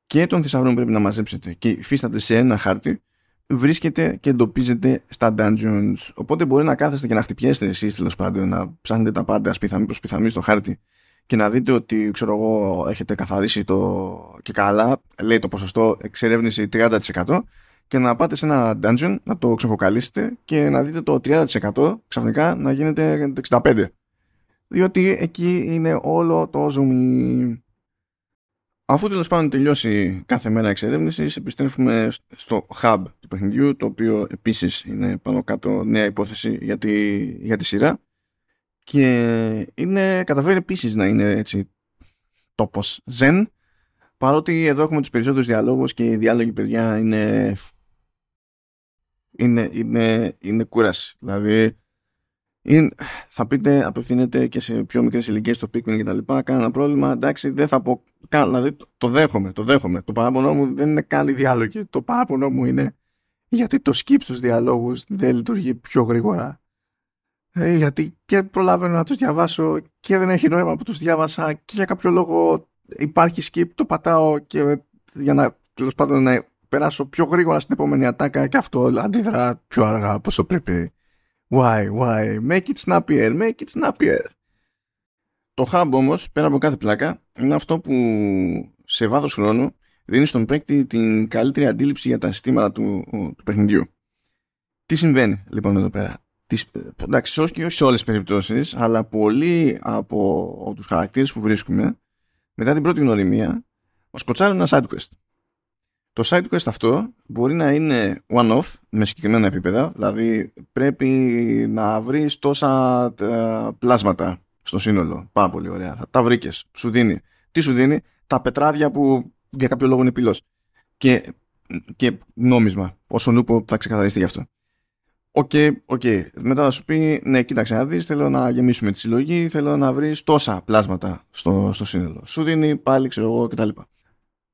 Speaker 1: και των θησαυρών που πρέπει να μαζέψετε και υφίσταται σε ένα χάρτη, βρίσκεται και εντοπίζεται στα dungeons. Οπότε μπορεί να κάθεστε και να χτυπιέστε εσείς τέλος πάντων, να ψάχνετε τα πάντα σπιθαμή προς πιθαμή στο χάρτη και να δείτε ότι ξέρω εγώ έχετε καθαρίσει το και καλά λέει το ποσοστό εξερεύνηση 30% και να πάτε σε ένα dungeon να το ξεχοκαλίσετε και να δείτε το 30% ξαφνικά να γίνεται 65% διότι εκεί είναι όλο το zoom Αφού τέλος πάντων τελειώσει κάθε μέρα εξερεύνηση, επιστρέφουμε στο hub του παιχνιδιού, το οποίο επίσης είναι πάνω κάτω νέα υπόθεση για τη, για τη σειρά και είναι, καταφέρει επίσης να είναι έτσι τόπος ζεν παρότι εδώ έχουμε τους περισσότερους διαλόγους και οι διάλογοι παιδιά είναι είναι, είναι, είναι κούραση. Δηλαδή είναι, θα πείτε απευθύνεται και σε πιο μικρές ηλικίες το Pikmin και τα λοιπά κανένα πρόβλημα. Εντάξει δεν θα πω καν, δηλαδή το δέχομαι το δέχομαι. Το παράπονο μου δεν είναι καν οι διάλογοι. Το παράπονο μου είναι γιατί το skip στους διαλόγους δεν λειτουργεί πιο γρήγορα ε, γιατί και προλαβαίνω να τους διαβάσω και δεν έχει νόημα που τους διάβασα και για κάποιο λόγο υπάρχει skip, το πατάω και για να τέλος πάντων να περάσω πιο γρήγορα στην επόμενη ατάκα και αυτό αντιδρά πιο αργά όσο πρέπει. Why, why, make it snappier, make it snappier. Το hub όμως, πέρα από κάθε πλάκα, είναι αυτό που σε βάθος χρόνου δίνει στον παίκτη την καλύτερη αντίληψη για τα συστήματα του, του παιχνιδιού. Τι συμβαίνει λοιπόν εδώ πέρα; Τις, εντάξει, όχι σε όλες τις περιπτώσεις, αλλά πολλοί από τους χαρακτήρες που βρίσκουμε, μετά την πρώτη γνωριμία, μας κοτσάρουν ένα side quest. Το side quest αυτό μπορεί να είναι one-off με συγκεκριμένα επίπεδα, δηλαδή πρέπει να βρεις τόσα ε, πλάσματα στο σύνολο. Πάρα πολύ ωραία. Θα τα βρήκες. Σου δίνει. Τι σου δίνει, τα πετράδια που για κάποιο λόγο είναι πηλός. Και, και νόμισμα. Όσον ούπω θα ξεκαθαριστεί γι' αυτό. OK, okay, okay. Μετά θα σου πει, ναι, κοίταξε να δεις, θέλω να γεμίσουμε τη συλλογή, θέλω να βρεις τόσα πλάσματα στο, στο σύνολο. Σου δίνει πάλι, ξέρω εγώ, κτλ.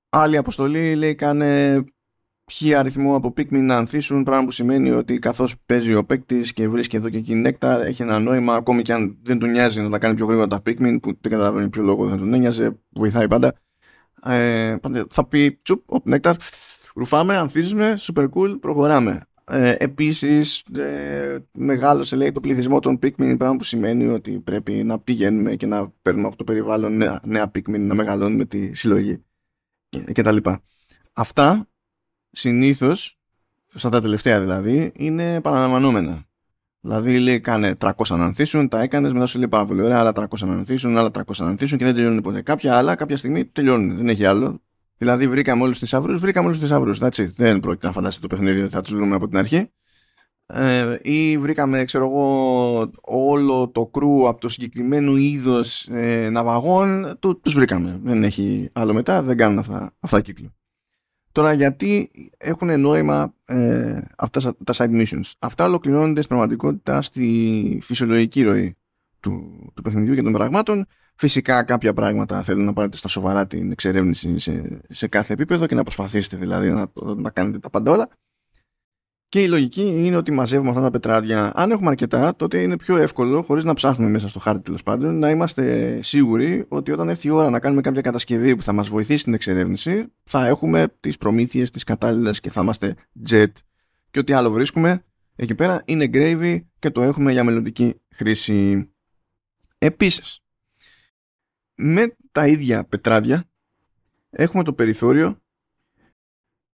Speaker 1: Άλλη αποστολή λέει κάνε ποιοι αριθμό από Pikmin να ανθίσουν, πράγμα που σημαίνει ότι καθώς παίζει ο παίκτης και βρίσκει εδώ και εκεί νέκταρ, έχει ένα νόημα, ακόμη και αν δεν του νοιάζει να τα κάνει πιο γρήγορα τα Pikmin, που δεν καταλαβαίνει ποιο λόγο δεν τον ένοιαζε, βοηθάει πάντα. Ε, θα πει τσουπ, ο νέκταρ, ρουφάμε, ανθίζουμε, super cool, προχωράμε. Ε, επίσης ε, μεγάλωσε λέει το πληθυσμό των Pikmin πράγμα που σημαίνει ότι πρέπει να πηγαίνουμε και να παίρνουμε από το περιβάλλον νέα, νέα Pikmin να μεγαλώνουμε τη συλλογή και, και τα λοιπά. Αυτά συνήθως στα τα τελευταία δηλαδή είναι παραλαμβανόμενα. Δηλαδή λέει κάνε 300 να ανθίσουν τα έκανες μετά σου λέει πάρα πολύ ωραία άλλα 300 να ανθίσουν άλλα 300 να ανθίσουν και δεν τελειώνουν ποτέ. Κάποια άλλα κάποια στιγμή τελειώνουν. Δεν έχει άλλο Δηλαδή βρήκαμε όλους του θησαυρού, βρήκαμε όλους του θησαυρού. Δεν πρόκειται να φανταστείτε το παιχνίδι ότι θα τους βρούμε από την αρχή. Ε, ή βρήκαμε, ξέρω εγώ, όλο το κρού από το συγκεκριμένο είδος ε, ναυαγών. Του τους βρήκαμε. Δεν έχει άλλο μετά, δεν κάνουν αυτά, αυτά κύκλο. Τώρα, γιατί έχουν νόημα ε, αυτά τα side missions. Αυτά ολοκληρώνονται στην πραγματικότητα στη φυσιολογική ροή του, του παιχνιδιού και των πραγμάτων Φυσικά κάποια πράγματα θέλουν να πάρετε στα σοβαρά την εξερεύνηση σε, σε κάθε επίπεδο και να προσπαθήσετε δηλαδή να, να κάνετε τα πάντα όλα. Και η λογική είναι ότι μαζεύουμε αυτά τα πετράδια. Αν έχουμε αρκετά, τότε είναι πιο εύκολο, χωρίς να ψάχνουμε μέσα στο χάρτη τέλος πάντων, να είμαστε σίγουροι ότι όταν έρθει η ώρα να κάνουμε κάποια κατασκευή που θα μας βοηθήσει στην εξερεύνηση, θα έχουμε τις προμήθειες, τις κατάλληλες και θα είμαστε jet. Και ό,τι άλλο βρίσκουμε εκεί πέρα είναι gravy και το έχουμε για μελλοντική χρήση. Επίσης, με τα ίδια πετράδια έχουμε το περιθώριο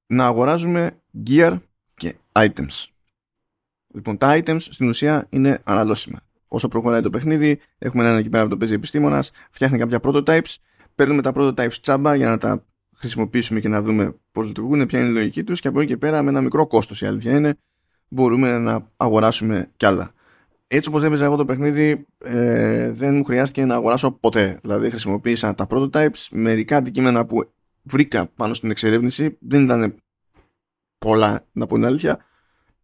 Speaker 1: να αγοράζουμε gear και items. Λοιπόν, τα items στην ουσία είναι αναλώσιμα. Όσο προχωράει το παιχνίδι, έχουμε έναν εκεί πέρα που το παίζει επιστήμονας, φτιάχνει κάποια prototypes, παίρνουμε τα prototypes τσάμπα για να τα χρησιμοποιήσουμε και να δούμε πώς λειτουργούν, ποια είναι η λογική τους και από εκεί και πέρα με ένα μικρό κόστος η αλήθεια είναι μπορούμε να αγοράσουμε κι άλλα έτσι όπως έπαιζα εγώ το παιχνίδι ε, δεν μου χρειάστηκε να αγοράσω ποτέ. Δηλαδή χρησιμοποίησα τα prototypes, μερικά αντικείμενα που βρήκα πάνω στην εξερεύνηση δεν ήταν πολλά να πω την αλήθεια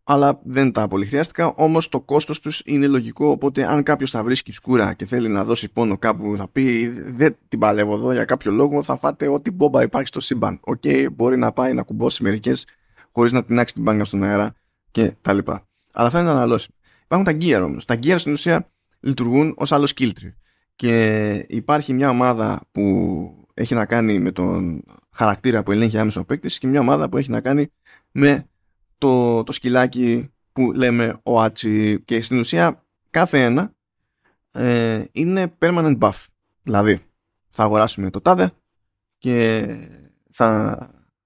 Speaker 1: αλλά δεν τα πολύ χρειάστηκα όμως το κόστος τους είναι λογικό οπότε αν κάποιος θα βρίσκει σκούρα και θέλει να δώσει πόνο κάπου θα πει δεν την παλεύω εδώ για κάποιο λόγο θα φάτε ό,τι μπόμπα υπάρχει στο σύμπαν OK, okay, μπορεί να πάει να κουμπώσει μερικές χωρίς να τεινάξει την μπάγκα στον αέρα και τα λοιπά. Αλλά θα είναι αναλώσιμο. Υπάρχουν τα gear όμως. Τα gear στην ουσία λειτουργούν ως άλλο skill tree. Και υπάρχει μια ομάδα που έχει να κάνει με τον χαρακτήρα που ελέγχει άμεσο παίκτης και μια ομάδα που έχει να κάνει με το, το σκυλάκι που λέμε ο Άτσι και στην ουσία κάθε ένα ε, είναι permanent buff. Δηλαδή θα αγοράσουμε το τάδε και θα,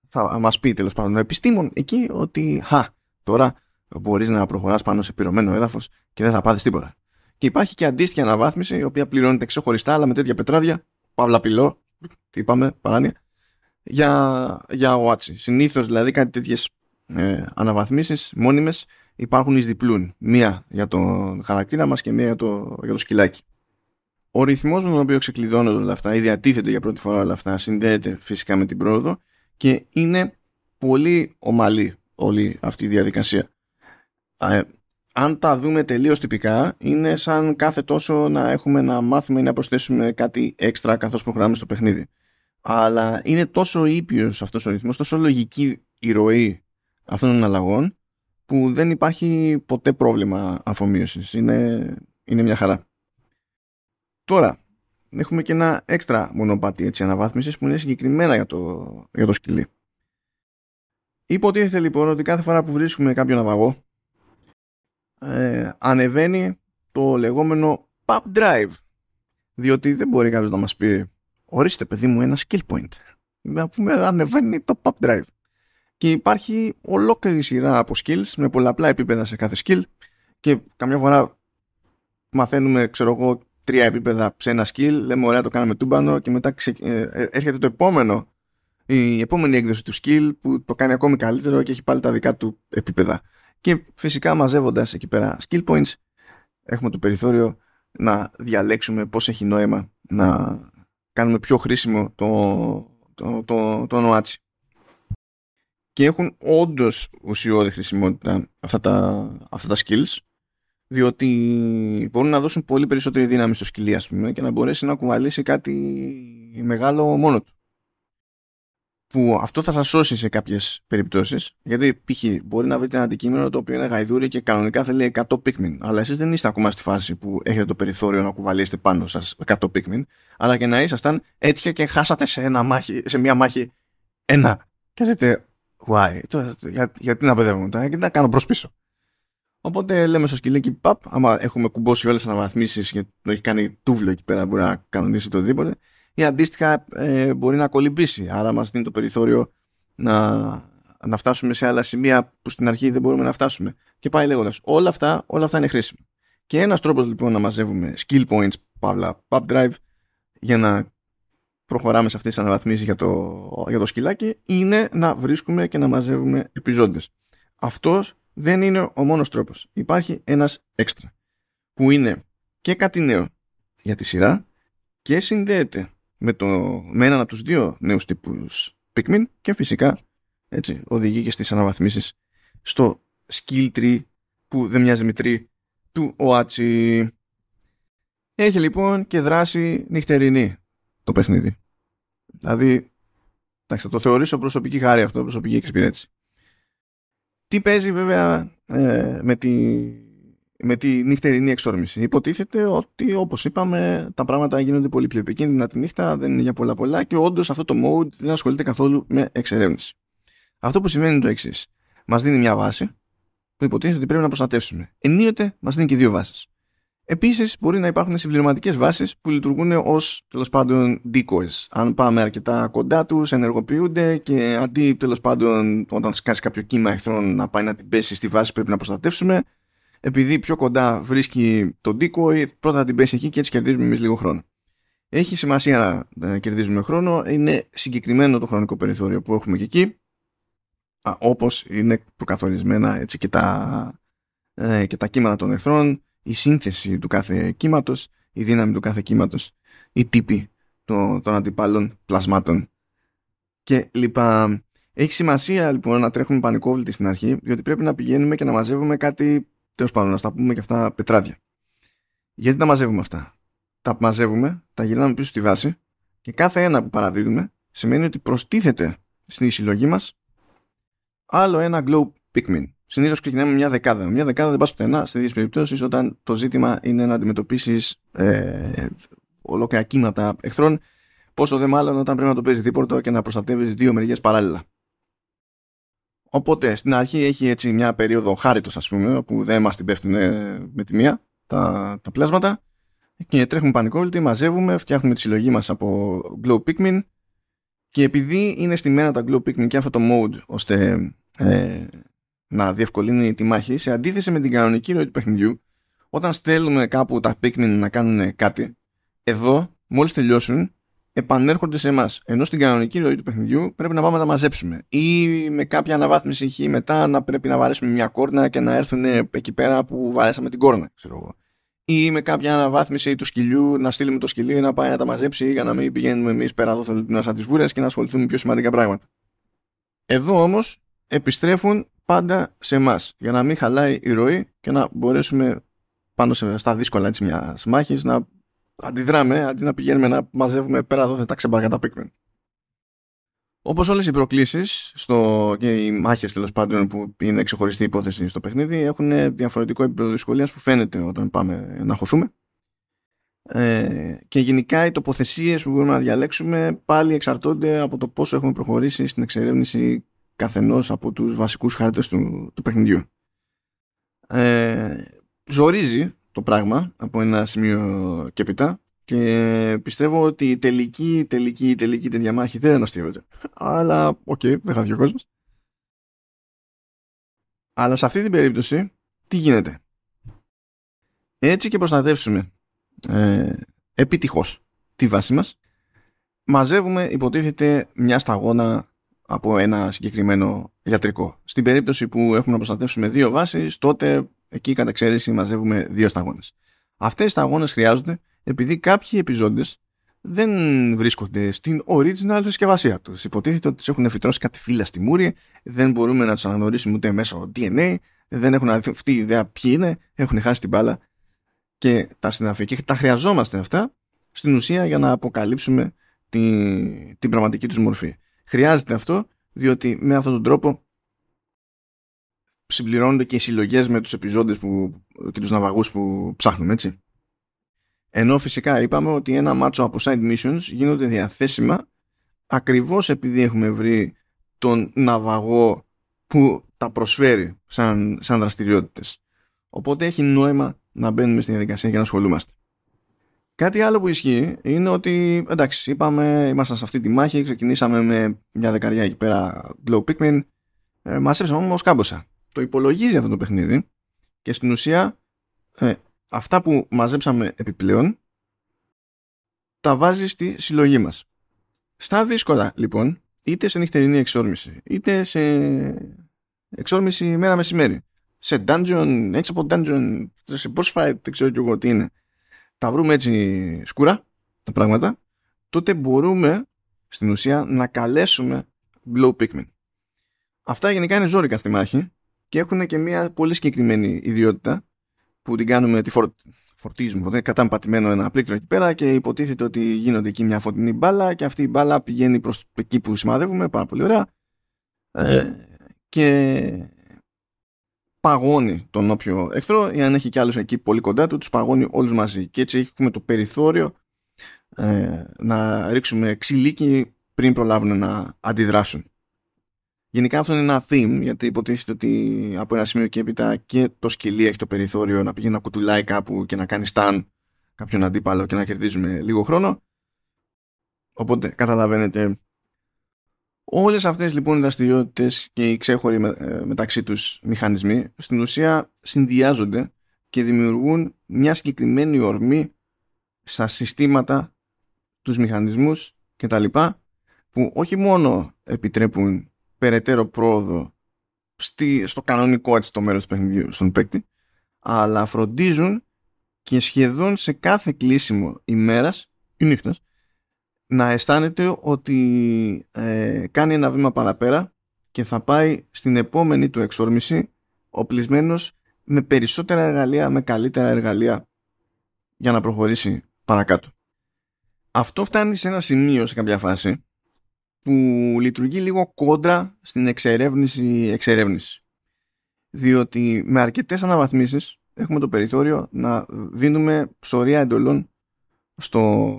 Speaker 1: θα μας πει τέλος πάντων ο επιστήμον εκεί ότι χα, τώρα μπορείς να προχωράς πάνω σε πυρωμένο έδαφος και δεν θα πάθεις τίποτα. Και υπάρχει και αντίστοιχη αναβάθμιση, η οποία πληρώνεται ξεχωριστά, αλλά με τέτοια πετράδια, παύλα πυλό, τι είπαμε, παράνοια, για, για οάτσι. Συνήθως δηλαδή κάτι τέτοιες ε, αναβαθμίσεις μόνιμες υπάρχουν εις διπλούν. Μία για τον χαρακτήρα μας και μία για το, για το σκυλάκι. Ο ρυθμός με τον οποίο ξεκλειδώνονται όλα αυτά ή διατίθεται για πρώτη φορά όλα αυτά συνδέεται φυσικά με την πρόοδο και είναι πολύ ομαλή όλη αυτή η διαδικασία αν τα δούμε τελείως τυπικά είναι σαν κάθε τόσο να έχουμε να μάθουμε ή να προσθέσουμε κάτι έξτρα καθώς προχωράμε στο παιχνίδι. Αλλά είναι τόσο ήπιος αυτός ο ρυθμός τόσο λογική η ροή αυτών των αλλαγών που δεν υπάρχει ποτέ πρόβλημα αφομοίωσης. Είναι, είναι μια χαρά. Τώρα έχουμε και ένα έξτρα μονοπάτι έτσι, αναβάθμισης που είναι συγκεκριμένα για το, για το σκυλί. Υποτίθεται λοιπόν ότι κάθε φορά που βρίσκουμε κάποιο ναυαγό ε, ανεβαίνει το λεγόμενο pub drive. Διότι δεν μπορεί κάποιος να μας πει, ορίστε παιδί μου ένα skill point. Να πούμε ανεβαίνει το pub drive. Και υπάρχει ολόκληρη σειρά από skills με πολλαπλά επίπεδα σε κάθε skill και καμιά φορά μαθαίνουμε, ξέρω εγώ, τρία επίπεδα σε ένα skill, λέμε ωραία το κάναμε τούμπανο και μετά ξε... Ε, ε, έρχεται το επόμενο, η επόμενη έκδοση του skill που το κάνει ακόμη καλύτερο και έχει πάλι τα δικά του επίπεδα. Και φυσικά μαζεύοντας εκεί πέρα skill points έχουμε το περιθώριο να διαλέξουμε πώς έχει νόημα να κάνουμε πιο χρήσιμο το, το, το, το νοάτσι. Και έχουν όντως ουσιώδη χρησιμότητα αυτά τα, αυτά τα skills διότι μπορούν να δώσουν πολύ περισσότερη δύναμη στο σκυλί ας πούμε και να μπορέσει να κουβαλήσει κάτι μεγάλο μόνο του που αυτό θα σας σώσει σε κάποιες περιπτώσεις. Γιατί π.χ. μπορεί να βρείτε ένα αντικείμενο το οποίο είναι γαϊδούρι και κανονικά θέλει 100 Pikmin αλλά εσείς δεν είστε ακόμα στη φάση που έχετε το περιθώριο να κουβαλήσετε πάνω σας 100 Pikmin αλλά και να ήσασταν έτυχε και χάσατε σε, ένα μάχη, σε μια μάχη ένα. Και λέτε why, για, γιατί να παιδεύουμε τώρα, γιατί να κάνω προς πίσω; Οπότε λέμε στο σκυλίκι παπ, άμα έχουμε κουμπώσει όλες τις αναβαθμίσεις και το έχει κάνει τούβλο εκεί πέρα μπορεί να κανονίσει το οτιδήποτε ή αντίστοιχα ε, μπορεί να κολυμπήσει. Άρα μας δίνει το περιθώριο να, να φτάσουμε σε άλλα σημεία που στην αρχή δεν μπορούμε να φτάσουμε. Και πάει λέγοντας όλα αυτά, όλα αυτά είναι χρήσιμα. Και ένας τρόπος λοιπόν να μαζεύουμε skill points παύλα pub drive για να προχωράμε σε αυτές τις αναβαθμίσεις για το, για το σκυλάκι είναι να βρίσκουμε και να μαζεύουμε επιζώντες. Αυτός δεν είναι ο μόνος τρόπος. Υπάρχει ένας έξτρα που είναι και κάτι νέο για τη σειρά και συνδέεται με, το, με έναν από τους δύο νέους τύπους Pikmin και φυσικά έτσι, οδηγεί και στις αναβαθμίσεις στο skill tree που δεν μοιάζει με tree του ΟΑΤΣΙ. Έχει λοιπόν και δράση νυχτερινή το παιχνίδι. Δηλαδή, εντάξει, θα το θεωρήσω προσωπική χάρη αυτό, προσωπική εξυπηρέτηση. Τι παίζει βέβαια ε, με, τη, με τη νυχτερινή εξόρμηση. Υποτίθεται ότι όπως είπαμε τα πράγματα γίνονται πολύ πιο επικίνδυνα τη νύχτα, δεν είναι για πολλά πολλά και όντως αυτό το mode δεν ασχολείται καθόλου με εξερεύνηση. Αυτό που σημαίνει είναι το εξής. Μας δίνει μια βάση που υποτίθεται ότι πρέπει να προστατεύσουμε. Ενίοτε μας δίνει και δύο βάσεις. Επίσης μπορεί να υπάρχουν συμπληρωματικές βάσεις που λειτουργούν ως τέλος πάντων decoys. Αν πάμε αρκετά κοντά τους ενεργοποιούνται και αντί τέλος πάντων όταν σκάσει κάποιο κύμα εχθρών να πάει να την πέσει στη βάση πρέπει να προστατεύσουμε επειδή πιο κοντά βρίσκει το decoy πρώτα να την πέσει εκεί και έτσι κερδίζουμε εμείς λίγο χρόνο. Έχει σημασία να κερδίζουμε χρόνο, είναι συγκεκριμένο το χρονικό περιθώριο που έχουμε και εκεί όπως είναι προκαθορισμένα έτσι και τα, ε, και τα κύματα των εχθρών η σύνθεση του κάθε κύματος, η δύναμη του κάθε κύματος, η τύπη των, των αντιπάλων πλασμάτων και λοιπά. Έχει σημασία λοιπόν να τρέχουμε πανικόβλητοι στην αρχή, διότι πρέπει να πηγαίνουμε και να μαζεύουμε κάτι, τέλος πάντων, να στα πούμε και αυτά πετράδια. Γιατί τα μαζεύουμε αυτά; Τα μαζεύουμε, τα γυρνάμε πίσω στη βάση και κάθε ένα που παραδίδουμε σημαίνει ότι προστίθεται στη συλλογή μας άλλο ένα glow Pikmin. Συνήθως ξεκινάμε με μια δεκάδα. Μια δεκάδα δεν πας πουθενά σε τέτοιε περιπτώσεις όταν το ζήτημα είναι να αντιμετωπίσεις ε, ολόκληρα κύματα εχθρών. Πόσο δε μάλλον όταν πρέπει να το παίζεις δίπορτο και να προστατεύεις δύο μεριές παράλληλα. Οπότε στην αρχή έχει έτσι μια περίοδο χάριτος, ας πούμε, όπου δεν μας την πέφτουν με τη μία τα, τα πλάσματα. Και τρέχουμε πανικόβλητοι, μαζεύουμε, φτιάχνουμε τη συλλογή μας από Glow Pikmin. Και επειδή είναι στημένα τα Glow Pikmin και αυτό το mode ώστε ε, να διευκολύνει τη μάχη σε αντίθεση με την κανονική ροή του παιχνιδιού όταν στέλνουμε κάπου τα Pikmin να κάνουν κάτι εδώ μόλις τελειώσουν επανέρχονται σε εμάς. Ενώ στην κανονική ροή του παιχνιδιού πρέπει να πάμε να τα μαζέψουμε. Ή με κάποια αναβάθμιση χ μετά να πρέπει να βαρέσουμε μια κόρνα και να έρθουν εκεί πέρα που βαρέσαμε την κόρνα, ξέρω εγώ. Ή με κάποια αναβάθμιση του σκυλιού να στείλουμε το σκυλί να πάει να τα μαζέψει για να μην πηγαίνουμε εμείς πέρα εδώ σαν τις βούρε και να ασχοληθούμε με πιο σημαντικά πράγματα. Εδώ όμως επιστρέφουν πάντα σε εμάς για να μην χαλάει η ροή και να μπορέσουμε πάνω σε, στα δύσκολα έτσι μιας μάχης να αντιδράμε αντί να πηγαίνουμε να μαζεύουμε πέρα εδώ τα ξεμπάρκα τα πίκμεν. Όπως όλες οι προκλήσεις και οι μάχες τέλος πάντων που είναι ξεχωριστή υπόθεση στο παιχνίδι έχουν διαφορετικό επίπεδο δυσκολίας που φαίνεται όταν πάμε να χωθούμε. Ε, και γενικά οι τοποθεσίες που μπορούμε να διαλέξουμε πάλι εξαρτώνται από το πόσο έχουμε προχωρήσει στην εξερεύνηση καθενός από τους βασικούς χάρτες του, του παιχνιδιού. Ε, ζορίζει το πράγμα από ένα σημείο και μετά και πιστεύω ότι η τελική, τελική, τελική τέτοια μάχη δεν αναστείβεται. Αλλά, OK, okay, δεν χάθηκε ο κόσμος. Αλλά σε αυτή την περίπτωση, τι γίνεται; Έτσι και προστατεύσουμε ε, επιτυχώς τη βάση μας, μαζεύουμε υποτίθεται μια σταγόνα από ένα συγκεκριμένο γιατρικό. Στην περίπτωση που έχουμε να προστατεύσουμε δύο βάσεις, τότε εκεί κατά εξαίρεση μαζεύουμε δύο σταγόνες. Αυτές οι σταγόνες χρειάζονται επειδή κάποιοι επιζώντες δεν βρίσκονται στην original συσκευασία τους. Υποτίθεται ότι τους έχουν φυτρώσει κάτι φύλλα στη μούρη, δεν μπορούμε να τους αναγνωρίσουμε ούτε μέσω DNA, δεν έχουν αυτή η ιδέα ποιοι είναι, έχουν χάσει την μπάλα και τα συναφή. Και τα χρειαζόμαστε αυτά στην ουσία για να αποκαλύψουμε την, την πραγματική τους μορφή. Χρειάζεται αυτό διότι με αυτόν τον τρόπο συμπληρώνονται και οι συλλογές με τους επιζώντες που, και τους ναυαγούς που ψάχνουμε έτσι. Ενώ φυσικά είπαμε ότι ένα μάτσο από side missions γίνονται διαθέσιμα ακριβώς επειδή έχουμε βρει τον ναυαγό που τα προσφέρει σαν, σαν δραστηριότητες. Οπότε έχει νόημα να μπαίνουμε στην διαδικασία για να ασχολούμαστε. Κάτι άλλο που ισχύει είναι ότι εντάξει, είπαμε, ήμασταν σε αυτή τη μάχη, ξεκινήσαμε με μια δεκαριά εκεί πέρα Glow Pikmin, ε, μασέψαμε όμως κάμποσα. Το υπολογίζει αυτό το παιχνίδι και στην ουσία ε, αυτά που μαζέψαμε επιπλέον τα βάζει στη συλλογή μας. Στα δύσκολα λοιπόν, είτε σε νυχτερινή εξόρμηση, είτε σε εξόρμηση μέρα μεσημέρι, σε dungeon, έτσι από dungeon, σε boss fight, δεν ξέρω και εγώ τι είναι, τα βρούμε έτσι σκούρα τα πράγματα, τότε μπορούμε στην ουσία να καλέσουμε blow Pikmin. Αυτά γενικά είναι ζώρικα στη μάχη και έχουν και μια πολύ συγκεκριμένη ιδιότητα που την κάνουμε, τη φορ... φορτίζουμε. Οπότε κατάμε πατημένο ένα πλήκτρο εκεί πέρα και υποτίθεται ότι γίνονται εκεί μια φωτεινή μπάλα και αυτή η μπάλα πηγαίνει προς εκεί που σημαδεύουμε, πάρα πολύ ωραία. Ε, και παγώνει τον όποιο εχθρό ή αν έχει κι άλλους εκεί πολύ κοντά του, τους παγώνει όλους μαζί. Και έτσι έχουμε το περιθώριο ε, να ρίξουμε ξυλίκι πριν προλάβουν να αντιδράσουν. Γενικά αυτό είναι ένα theme, γιατί υποτίθεται ότι από ένα σημείο και έπειτα και το σκυλί έχει το περιθώριο να πηγαίνει να κουτουλάει κάπου και να κάνει stun κάποιον αντίπαλο και να κερδίζουμε λίγο χρόνο. Οπότε καταλαβαίνετε Όλες αυτές λοιπόν οι δραστηριότητες και οι ξέχωροι ε, μεταξύ τους μηχανισμοί στην ουσία συνδυάζονται και δημιουργούν μια συγκεκριμένη ορμή στα συστήματα, τους μηχανισμούς και τα λοιπά που όχι μόνο επιτρέπουν περαιτέρω πρόοδο στη, στο κανονικό έτσι το μέρος του παιχνιδιού στον παίκτη αλλά φροντίζουν και σχεδόν σε κάθε κλείσιμο ημέρας ή νύχτας να αισθάνεται ότι ε, κάνει ένα βήμα παραπέρα και θα πάει στην επόμενη του εξόρμηση οπλισμένος με περισσότερα εργαλεία, με καλύτερα εργαλεία για να προχωρήσει παρακάτω. Αυτό φτάνει σε ένα σημείο σε κάποια φάση που λειτουργεί λίγο κόντρα στην εξερεύνηση εξερεύνηση. Διότι με αρκετές αναβαθμίσεις έχουμε το περιθώριο να δίνουμε ψωρία εντολών στο,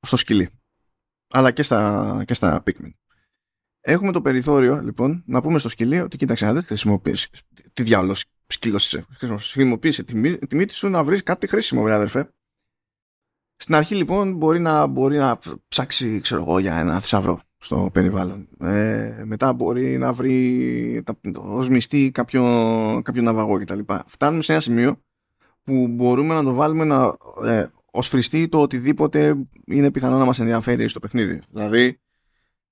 Speaker 1: στο σκυλί αλλά και στα, και στα Pikmin. Έχουμε το περιθώριο, λοιπόν, να πούμε στο σκυλί ότι κοίταξε να δεις, χρησιμοποιήσει. Τι διάλογο σκύλος είσαι. Χρησιμοποίησε τη, τη μύτη σου να βρεις κάτι χρήσιμο, βρε αδερφέ. Στην αρχή, λοιπόν, μπορεί να, μπορεί να ψάξει, ξέρω εγώ, για ένα θησαυρό στο περιβάλλον. Ε, μετά μπορεί να βρει ως μυστή κάποιο, κάποιο ναυαγό κτλ. Φτάνουμε σε ένα σημείο που μπορούμε να το βάλουμε να ε, ως φριστεί το οτιδήποτε είναι πιθανό να μας ενδιαφέρει στο παιχνίδι. Δηλαδή,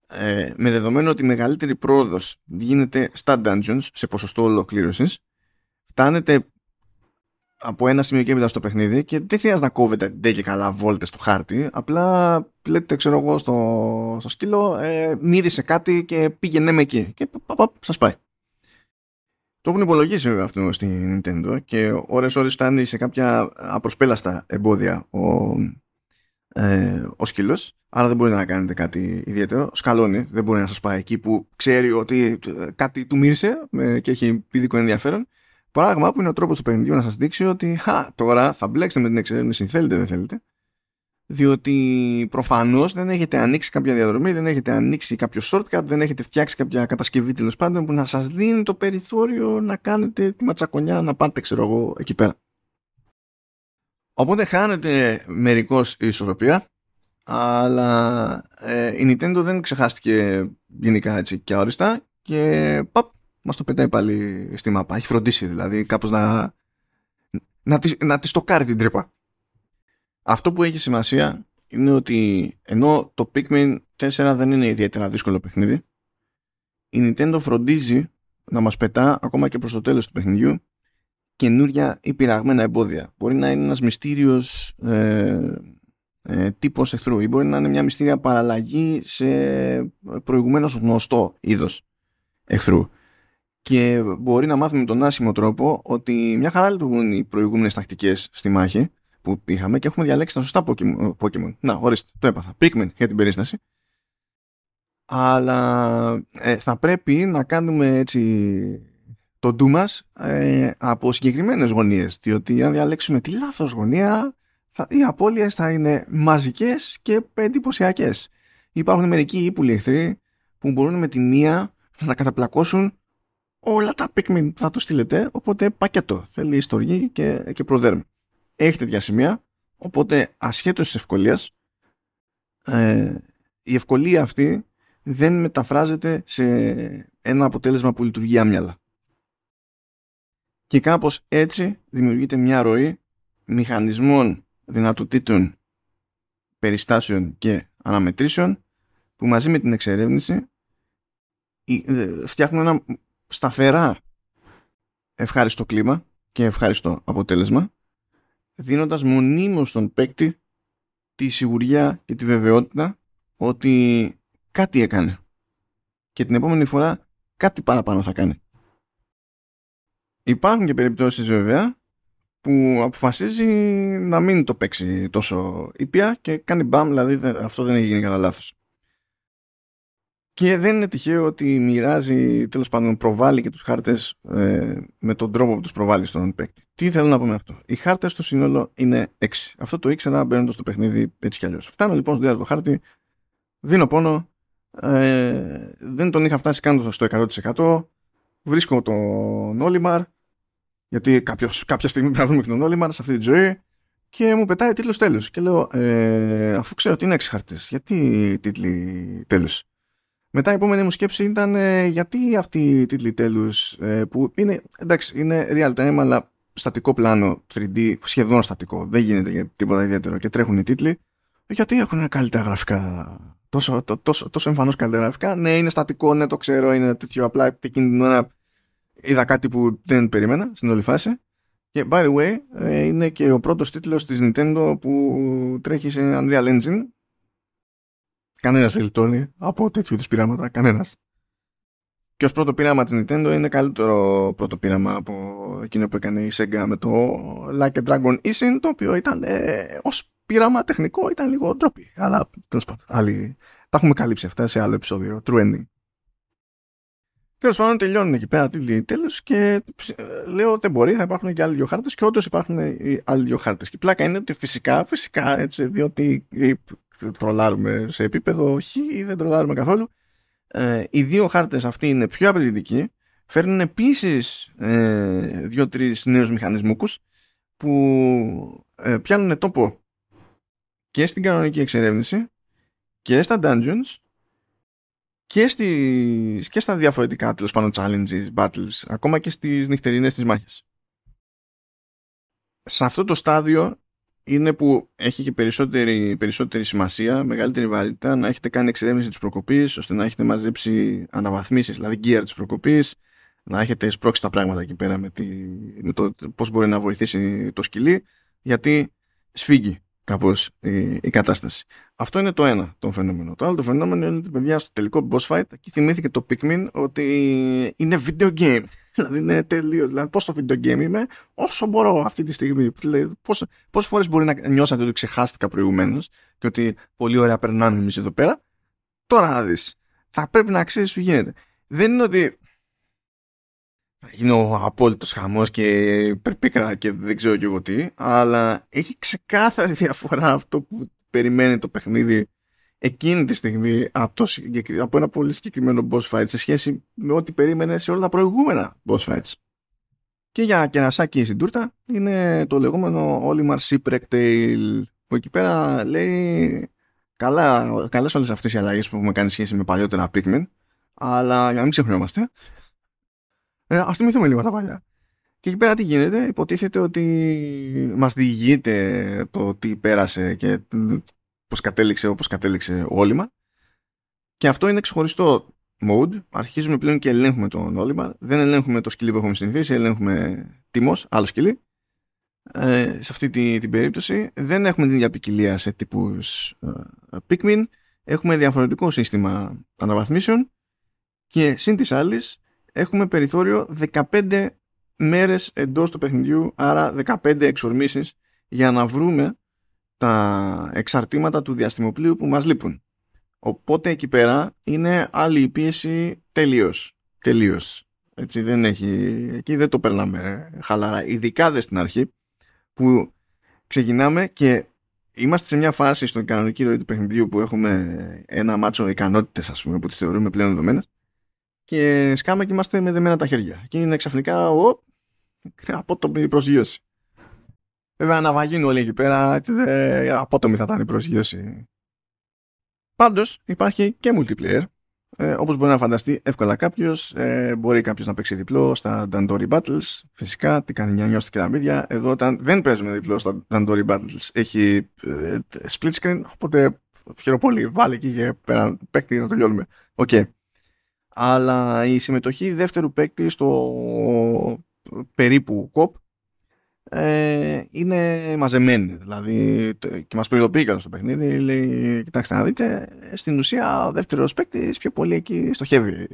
Speaker 1: ε, με δεδομένο ότι η μεγαλύτερη πρόοδος γίνεται στα dungeons σε ποσοστό ολοκλήρωσης, φτάνετε από ένα σημείο και έπειτα στο παιχνίδι και δεν χρειάζεται να κόβετε ντε και καλά βόλτες στο χάρτη. Απλά λέτε ξέρω εγώ στο, στο σκύλο ε, μύρισε κάτι και πήγαινε με εκεί. Και πα, πα, σας πάει. Το έχουν υπολογίσει βέβαια αυτό στην Nintendo και ώρες ώρες φτάνει σε κάποια απροσπέλαστα εμπόδια ο, ε, ο σκύλος. Άρα δεν μπορεί να κάνετε κάτι ιδιαίτερο. Σκαλώνει, δεν μπορεί να σας πάει εκεί που ξέρει ότι ε, κάτι του μύρισε και έχει πηδικό ενδιαφέρον πράγμα που είναι ο τρόπος του παιχνιδιού να σας δείξει ότι χα, τώρα θα μπλέξετε με την εξερεύνηση θέλετε δεν θέλετε διότι προφανώς δεν έχετε ανοίξει κάποια διαδρομή, δεν έχετε ανοίξει κάποιο shortcut, δεν έχετε φτιάξει κάποια κατασκευή τέλος πάντων που να σας δίνει το περιθώριο να κάνετε τη ματσακονιά να πάτε ξέρω εγώ εκεί πέρα. Οπότε χάνεται μερικώς η ισορροπία αλλά ε, η Nintendo δεν ξεχάστηκε γενικά έτσι και αόριστα και παπ, μας το πετάει πάλι στη μάπα. Έχει φροντίσει δηλαδή κάπως να, να, τη, να τη στοκάρει την τρύπα. Αυτό που έχει σημασία είναι ότι ενώ το Pikmin 4 δεν είναι ιδιαίτερα δύσκολο παιχνίδι η Nintendo φροντίζει να μας πετά ακόμα και προς το τέλος του παιχνιδιού καινούρια ή πειραγμένα εμπόδια. Μπορεί να είναι ένας μυστήριος ε, ε, τύπος εχθρού ή μπορεί να είναι μια μυστήρια παραλλαγή σε προηγουμένως γνωστό είδος εχθρού. Και μπορεί να μάθουμε με τον άσχημο τρόπο ότι μια χαρά λειτουργούν οι προηγούμενες τακτικές στη μάχη που είχαμε και έχουμε διαλέξει τα σωστά Pokemon. Να, ορίστε, το έπαθα. Pikmin για την περίσταση. Αλλά ε, θα πρέπει να κάνουμε έτσι το ντου μας ε, από συγκεκριμένες γωνίες διότι αν διαλέξουμε τη λάθος γωνία θα, οι απώλειες θα είναι μαζικές και εντυπωσιακές. Υπάρχουν μερικοί ύπουλοι εχθροί που μπορούν με τη μία να καταπλακώσουν όλα τα Pikmin που θα το στείλετε οπότε πακέτο θέλει ιστορία και, και προδέρμ έχει τέτοια σημεία οπότε ασχέτως της ευκολίας ε, η ευκολία αυτή δεν μεταφράζεται σε ένα αποτέλεσμα που λειτουργεί άμυαλα. Και κάπως έτσι δημιουργείται μια ροή μηχανισμών, δυνατοτήτων, περιστάσεων και αναμετρήσεων που μαζί με την εξερεύνηση ε, φτιάχνουν ένα σταθερά ευχάριστο κλίμα και ευχάριστο αποτέλεσμα δίνοντας μονίμως στον παίκτη τη σιγουριά και τη βεβαιότητα ότι κάτι έκανε και την επόμενη φορά κάτι παραπάνω θα κάνει. Υπάρχουν και περιπτώσεις βέβαια που αποφασίζει να μην το παίξει τόσο ήπια και κάνει μπαμ, δηλαδή αυτό δεν έχει γίνει κατά λάθος. Και δεν είναι τυχαίο ότι μοιράζει, τέλος πάντων, προβάλλει και τους χάρτες ε, με τον τρόπο που τους προβάλλει στον παίκτη. Τι θέλω να πω με αυτό; Οι χάρτες στο σύνολο είναι 6. Αυτό το ήξερα μπαίνοντας στο παιχνίδι έτσι κι αλλιώς. Φτάνω λοιπόν στο διάστημα χάρτη, δίνω πόνο, ε, δεν τον είχα φτάσει καν στο 100%. Βρίσκω τον Όλιμαρ, γιατί κάποιος, κάποια στιγμή πρέπει να βρούμε και τον Όλιμαρ σε αυτή τη ζωή και μου πετάει τίτλος τέλους. Και λέω, ε, αφού ξέρω ότι είναι έξι χαρτές, γιατί τίτλοι τέλους. Μετά η επόμενη μου σκέψη ήταν ε, γιατί αυτοί οι τίτλοι τέλους ε, που είναι, εντάξει, είναι real time αλλά στατικό πλάνο 3D, σχεδόν στατικό, δεν γίνεται τίποτα ιδιαίτερο και τρέχουν οι τίτλοι, γιατί έχουν καλύτερα γραφικά τόσο, το, τόσο, τόσο εμφανώς καλύτερα γραφικά. Ναι, είναι στατικό, ναι, το ξέρω, είναι τέτοιο. Απλά εκείνη την ώρα είδα κάτι που δεν περίμενα στην όλη φάση. Και by the way, ε, είναι και ο πρώτος τίτλος της Nintendo που τρέχει σε Unreal Engine. Κανένας δεν λιτώνει από τέτοιου είδους πειράματα. Κανένας. Και ως πρώτο πείραμα της Nintendo είναι καλύτερο πρώτο πείραμα από εκείνο που έκανε η Sega με το Like a Dragon Ishin, το οποίο ήταν ε, ως πείραμα τεχνικό ήταν λίγο ντροπή. Αλλά τέλος πάντων, άλλοι... τα έχουμε καλύψει αυτά σε άλλο επεισόδιο. True ending. Τέλος πάντων, τελειώνουν εκεί πέρα τέλος και ε, λέω δεν μπορεί, θα υπάρχουν και άλλοι δύο χάρτες και όντως υπάρχουν οι άλλοι δύο χάρτες. Και η πλάκα είναι ότι φυσικά, φυσικά έτσι, διότι τρολάρουμε σε επίπεδο χ ή δεν τρολάρουμε καθόλου. Ε, οι δύο χάρτες αυτοί είναι πιο απαιτητικοί. Φέρνουν επίσης ε, δύο-τρεις νέους μηχανισμούς που ε, πιάνουν τόπο και στην κανονική εξερεύνηση και στα dungeons και, στις, και στα διαφορετικά τέλος πάνω challenges, battles, ακόμα και στις νυχτερινές της μάχες. Σε αυτό το στάδιο είναι που έχει και περισσότερη, περισσότερη σημασία, μεγαλύτερη βαρύτητα να έχετε κάνει εξερεύνηση της προκοπής ώστε να έχετε μαζέψει αναβαθμίσεις, δηλαδή gear της προκοπής, να έχετε σπρώξει τα πράγματα εκεί πέρα με, τη, με το πώς μπορεί να βοηθήσει το σκυλί γιατί σφίγγει κάπως η, η, κατάσταση. Αυτό είναι το ένα το φαινόμενο. Το άλλο το φαινόμενο είναι ότι παιδιά στο τελικό boss fight εκεί θυμήθηκε το Pikmin ότι είναι video game. Δηλαδή είναι τελείως. Δηλαδή πόσο video game είμαι όσο μπορώ αυτή τη στιγμή. Δηλαδή, πόσες φορές μπορεί να νιώσατε ότι ξεχάστηκα προηγουμένως και ότι πολύ ωραία περνάμε εμείς εδώ πέρα. Τώρα να δεις. Θα πρέπει να ξέρει σου γίνεται. Δεν είναι ότι γίνει ο απόλυτος χαμός και περπίκρα και δεν ξέρω και εγώ τι, αλλά έχει ξεκάθαρη διαφορά αυτό που περιμένει το παιχνίδι εκείνη τη στιγμή από, το, από ένα πολύ συγκεκριμένο boss fight σε σχέση με ό,τι περίμενε σε όλα τα προηγούμενα boss fights. Και για κερασάκι στην τούρτα είναι το λεγόμενο Olimar Shipwreck Tale που εκεί πέρα λέει καλά, καλές όλες αυτές οι αλλαγές που έχουμε κάνει σχέση με παλιότερα Pikmin αλλά για να μην ξεχνιόμαστε ε, ας θυμηθούμε λίγο τα παλιά. Και εκεί πέρα τι γίνεται, υποτίθεται ότι μας διηγείται το τι πέρασε και πώς κατέληξε όπως κατέληξε ο Όλιμα. Και αυτό είναι ξεχωριστό mode. Αρχίζουμε πλέον και ελέγχουμε τον Όλιμα. Δεν ελέγχουμε το σκυλί που έχουμε συνηθίσει, ελέγχουμε τιμός, άλλο σκυλί. Ε, σε αυτή την, την περίπτωση δεν έχουμε την ίδια ποικιλία σε τύπους ε, Pikmin. Έχουμε διαφορετικό σύστημα αναβαθμίσεων και συν της άλλης έχουμε περιθώριο 15 μέρες εντός του παιχνιδιού, άρα 15 εξορμήσεις για να βρούμε τα εξαρτήματα του διαστημοπλίου που μας λείπουν. Οπότε εκεί πέρα είναι άλλη η πίεση τελείως. Τελείως. Έτσι δεν έχει, εκεί δεν το περνάμε χαλαρά. Ειδικά δεν στην αρχή που ξεκινάμε και είμαστε σε μια φάση στον κανονική ροή του παιχνιδιού που έχουμε ένα μάτσο ικανότητες ας πούμε που τις θεωρούμε πλέον δεδομένες και σκάμε και είμαστε με δεμένα τα χέρια. Και είναι ξαφνικά ο, απότομη προσγείωση. Βέβαια να βαγίνουν όλοι εκεί πέρα, απότομη θα ήταν η προσγείωση. Πάντως υπάρχει και multiplayer. Ε, όπως μπορεί να φανταστεί εύκολα κάποιος, ε, μπορεί κάποιος να παίξει διπλό στα Dandori Battles. Φυσικά, τι κάνει νιάου νιάου στα κεραμίδια. Εδώ όταν δεν παίζουμε διπλό στα Dandori Battles έχει ε, split screen, οπότε χαίρομαι πολύ. Βάλει εκεί και πέρα παίκτη να το λιώνουμε. OK. Okay αλλά η συμμετοχή δεύτερου παίκτη στο περίπου co-op ε, είναι μαζεμένη. Δηλαδή, και μας προειδοποιεί στο παιχνίδι, λέει, κοιτάξτε να δείτε, στην ουσία ο δεύτερος παίκτης πιο πολύ εκεί στοχεύει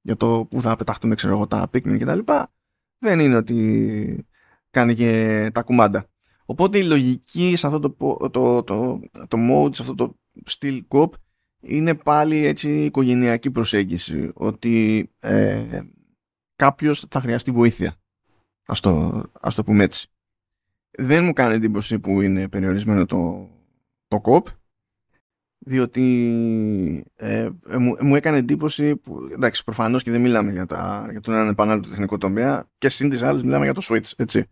Speaker 1: για το που θα πεταχτούν ξέρω εγώ, τα Pikmin και τα λοιπά. Δεν είναι ότι κάνει και τα κουμάντα. Οπότε η λογική σε αυτό το, το, το, το mode, σε αυτό το στυλ κοπ είναι πάλι έτσι οικογενειακή προσέγγιση ότι ε, κάποιος θα χρειαστεί βοήθεια. Ας το, ας το πούμε έτσι. Δεν μου κάνει εντύπωση που είναι περιορισμένο το, το κοπ διότι ε, ε, μου, μου, έκανε εντύπωση που, εντάξει προφανώς και δεν μιλάμε για, τα, για τον έναν επανάληπτο τεχνικό τομέα και συν τις άλλες μιλάμε για το Switch έτσι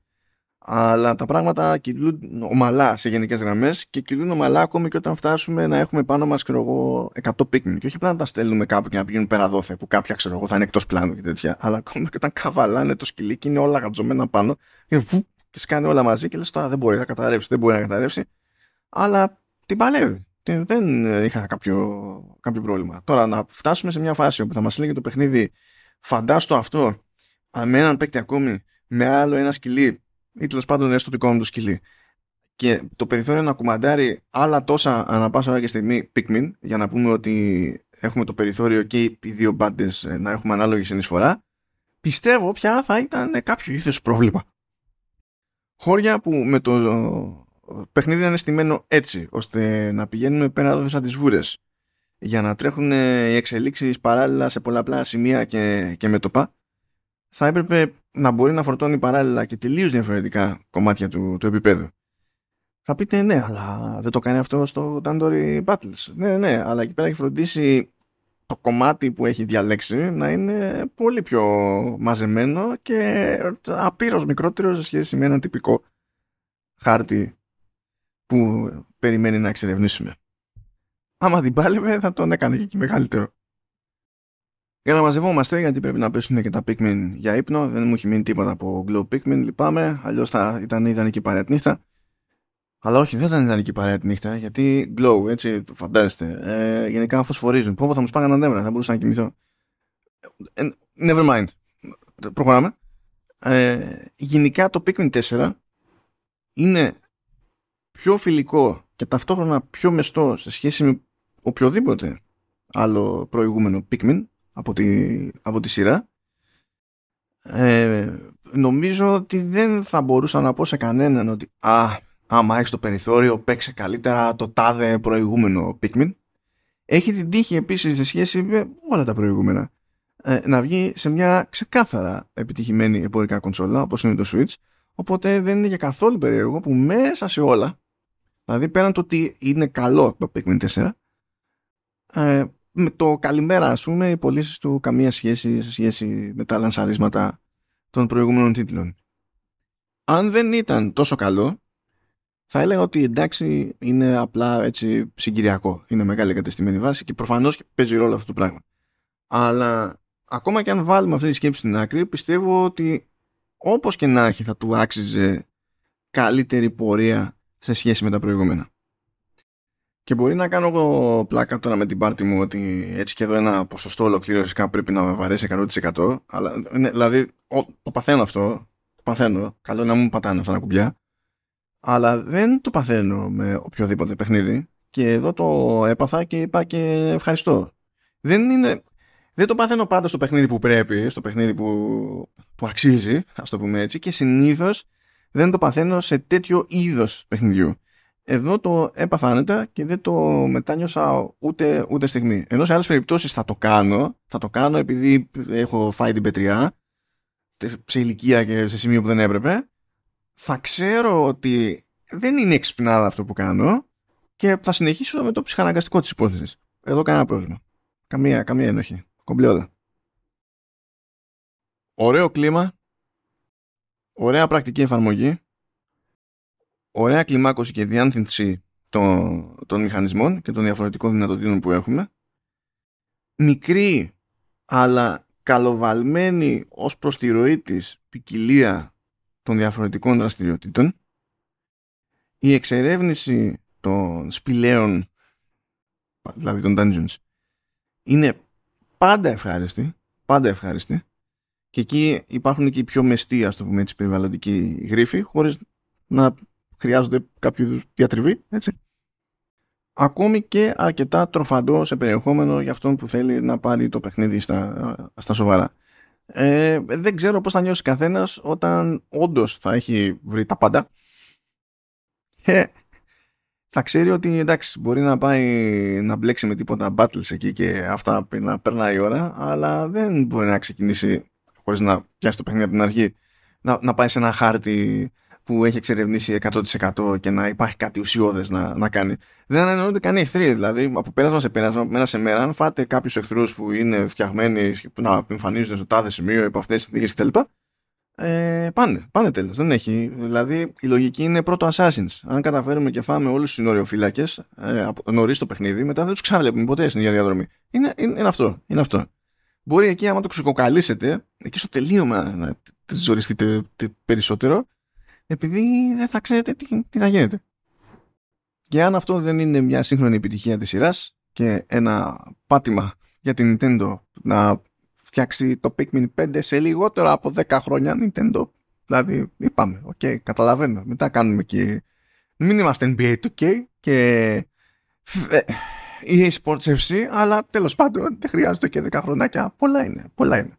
Speaker 1: αλλά τα πράγματα κυλούν ομαλά σε γενικές γραμμές και κυλούν ομαλά ακόμη και όταν φτάσουμε να έχουμε πάνω μας 100 Pikmin. Και όχι απλά να τα στέλνουμε κάπου και να πηγαίνουν πέρα δόθε, που κάποια ξέρω εγώ θα είναι εκτός πλάνου και τέτοια. Αλλά ακόμη και όταν καβαλάνε το σκυλί και είναι όλα γατζωμένα πάνω και, βου, και σκάνε όλα μαζί και λες τώρα δεν μπορεί να καταρρεύσει, δεν μπορεί να καταρρεύσει. Αλλά την παλεύει. Δεν είχα κάποιο, κάποιο πρόβλημα. Τώρα να φτάσουμε σε μια φάση όπου θα μας λέγει το παιχνίδι, φαντάστο αυτό με έναν παίκτη ακόμη, με άλλο ένα σκυλί ή τέλος πάντων έστω δικό μου το σκυλί. Και το περιθώριο να κουμαντάρει άλλα τόσα ανά πάσα ώρα και στιγμή Pikmin για να πούμε ότι έχουμε το περιθώριο και οι δύο μπάντες να έχουμε ανάλογη συνεισφορά, πιστεύω πια θα ήταν κάποιο είδο πρόβλημα. Χώρια που με το παιχνίδι είναι στημένο έτσι, ώστε να πηγαίνουμε πέρα εδώ σαν τις βούρες για να τρέχουν οι εξελίξεις παράλληλα σε πολλαπλά σημεία και, και μέτωπα θα έπρεπε να μπορεί να φορτώνει παράλληλα και τελείως διαφορετικά κομμάτια του, του επίπεδου. Θα πείτε ναι, αλλά δεν το κάνει αυτό στο Tandoori Battles. Ναι, ναι, αλλά εκεί πέρα έχει φροντίσει το κομμάτι που έχει διαλέξει να είναι πολύ πιο μαζεμένο και απείρως μικρότερο σε σχέση με ένα τυπικό χάρτη που περιμένει να εξερευνήσουμε. Άμα την πάλευε θα τον έκανε και εκεί μεγαλύτερο. Για να μαζευόμαστε, γιατί πρέπει να πέσουν και τα Pikmin για ύπνο. Δεν μου έχει μείνει τίποτα από Glow Pikmin, λυπάμαι. Αλλιώς θα ήταν ιδανική παρέα τη νύχτα. Αλλά όχι, δεν ήταν ιδανική παρέα τη νύχτα, γιατί Glow, έτσι, το φαντάζεστε. Ε, γενικά φωσφορίζουν. Πού θα μου σπάγανε νεύρα, θα μπορούσα να κοιμηθώ. Ε, never mind. Προχωράμε. Ε, γενικά το Pikmin 4 είναι πιο φιλικό και ταυτόχρονα πιο μεστό σε σχέση με οποιοδήποτε άλλο προηγούμενο Pikmin από τη, από τη σειρά. Ε, νομίζω ότι δεν θα μπορούσα να πω σε κανέναν ότι α, άμα έχεις το περιθώριο παίξε καλύτερα το τάδε προηγούμενο Pikmin έχει την τύχη επίσης σε σχέση με όλα τα προηγούμενα ε, να βγει σε μια ξεκάθαρα επιτυχημένη εμπορικά κονσόλα όπως είναι το Switch. Οπότε δεν είναι για καθόλου περίεργο που μέσα σε όλα δηλαδή πέραν το ότι είναι καλό το Pikmin 4 ε, με το καλημέρα ας πούμε οι πωλήσεις του καμία σχέση σε σχέση με τα λανσαρίσματα των προηγούμενων τίτλων. αν δεν ήταν τόσο καλό, θα έλεγα ότι εντάξει είναι απλά έτσι συγκυριακό. Είναι μεγάλη κατεστημένη βάση και προφανώς παίζει ρόλο αυτό το πράγμα. Αλλά ακόμα και αν βάλουμε αυτή τη σκέψη στην άκρη, πιστεύω ότι όπως και να έχει θα του άξιζε καλύτερη πορεία σε σχέση με τα προηγούμενα. Και μπορεί να κάνω εγώ πλάκα τώρα με την πάρτη μου ότι έτσι και εδώ ένα ποσοστό ολοκλήρωσης κάπου πρέπει να βαρέσει 100%. Αλλά, ναι, δηλαδή, το παθαίνω αυτό. Το παθαίνω. Καλό να μου πατάνε αυτά τα κουμπιά. Αλλά δεν το παθαίνω με οποιοδήποτε παιχνίδι. Και εδώ το έπαθα και είπα και ευχαριστώ. Δεν είναι. Δεν το παθαίνω πάντα στο παιχνίδι που πρέπει, στο παιχνίδι που, που αξίζει, ας το πούμε έτσι, και συνήθως δεν το παθαίνω σε τέτοιο είδος παιχνιδιού. Εδώ το έπαθα και δεν το μετάνιωσα ούτε, ούτε στιγμή. Ενώ σε άλλες περιπτώσεις θα το κάνω, θα το κάνω επειδή έχω φάει την πετριά σε ηλικία και σε σημείο που δεν έπρεπε. Θα ξέρω ότι δεν είναι εξυπνάδα αυτό που κάνω και θα συνεχίσω με το ψυχαναγκαστικό της υπόθεσης. Εδώ κανένα πρόβλημα. Καμία, καμία ενοχή. Κομπλιόδα. Ωραίο κλίμα. Ωραία πρακτική εφαρμογή ωραία κλιμάκωση και διάνθυνση των, των μηχανισμών και των διαφορετικών δυνατοτήτων που έχουμε. Μικρή αλλά καλοβαλμένη ως προς τη ροή της ποικιλία των διαφορετικών δραστηριοτήτων. Η εξερεύνηση των σπηλαίων δηλαδή των dungeons είναι πάντα ευχάριστη πάντα ευχάριστη. Και εκεί υπάρχουν και οι πιο μεστοί ας το πούμε έτσι περιβαλλοντικοί γρίφοι χωρίς να χρειάζονται κάποιο είδους διατριβή, έτσι. Ακόμη και αρκετά τροφαντό σε περιεχόμενο για αυτόν που θέλει να πάρει το παιχνίδι στα, στα σοβαρά. Ε, δεν ξέρω πώς θα νιώσει καθένας όταν όντως θα έχει βρει τα πάντα και θα ξέρει ότι εντάξει μπορεί να πάει να μπλέξει με τίποτα battles εκεί και αυτά να περνάει η ώρα αλλά δεν μπορεί να ξεκινήσει χωρίς να πιάσει το παιχνίδι από την αρχή να, να πάει σε ένα χάρτη που έχει εξερευνήσει 100% και να υπάρχει κάτι ουσιώδες να, να κάνει. Δεν ανανοούνται καν εχθροί. Δηλαδή, από πέρασμα σε πέρασμα, μέρα σε μέρα, αν φάτε κάποιους εχθρούς που είναι φτιαγμένοι που να εμφανίζονται στο τάδε σημείο υπό αυτές τις συνθήκες κτλ. Ε, πάνε, πάνε τέλος. Δεν έχει. Δηλαδή, η λογική είναι πρώτο Assassins. Αν καταφέρουμε και φάμε όλους τους συνοριοφύλακες ε, νωρίς το παιχνίδι, μετά δεν τους ξαναβλέπουμε ποτέ στην ίδια διαδρομή. Είναι, είναι, είναι, αυτό, είναι αυτό. Μπορεί εκεί, άμα το ξεκοκαλίσετε, εκεί στο τελείωμα να ζοριστείτε περισσότερο, επειδή δεν θα ξέρετε τι, τι θα γίνεται. Και αν αυτό δεν είναι μια σύγχρονη επιτυχία της σειράς και ένα πάτημα για την Nintendo να φτιάξει το Pikmin 5 σε λιγότερο από 10 χρόνια Nintendo, δηλαδή είπαμε, OK, okay, καταλαβαίνω, μετά κάνουμε και μην είμαστε NBA 2K και EA Sports FC, αλλά τέλος πάντων δεν χρειάζεται και 10 χρονάκια, πολλά είναι, πολλά είναι.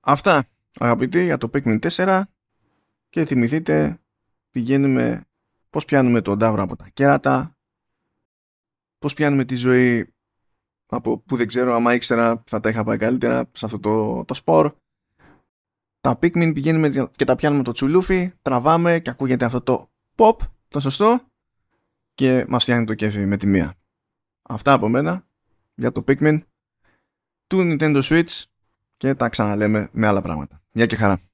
Speaker 1: Αυτά αγαπητοί για το Pikmin 4 και θυμηθείτε πηγαίνουμε πώς πιάνουμε τον τάβρο από τα κέρατα πώς πιάνουμε τη ζωή από που δεν ξέρω άμα ήξερα θα τα είχα πάει καλύτερα σε αυτό το, το σπορ τα Pikmin πηγαίνουμε και τα πιάνουμε το τσουλούφι τραβάμε και ακούγεται αυτό το pop το σωστό και μας φτιάχνει το κέφι με τη μία αυτά από μένα για το Pikmin του Nintendo Switch και τα ξαναλέμε με άλλα πράγματα. Γεια και χαρά.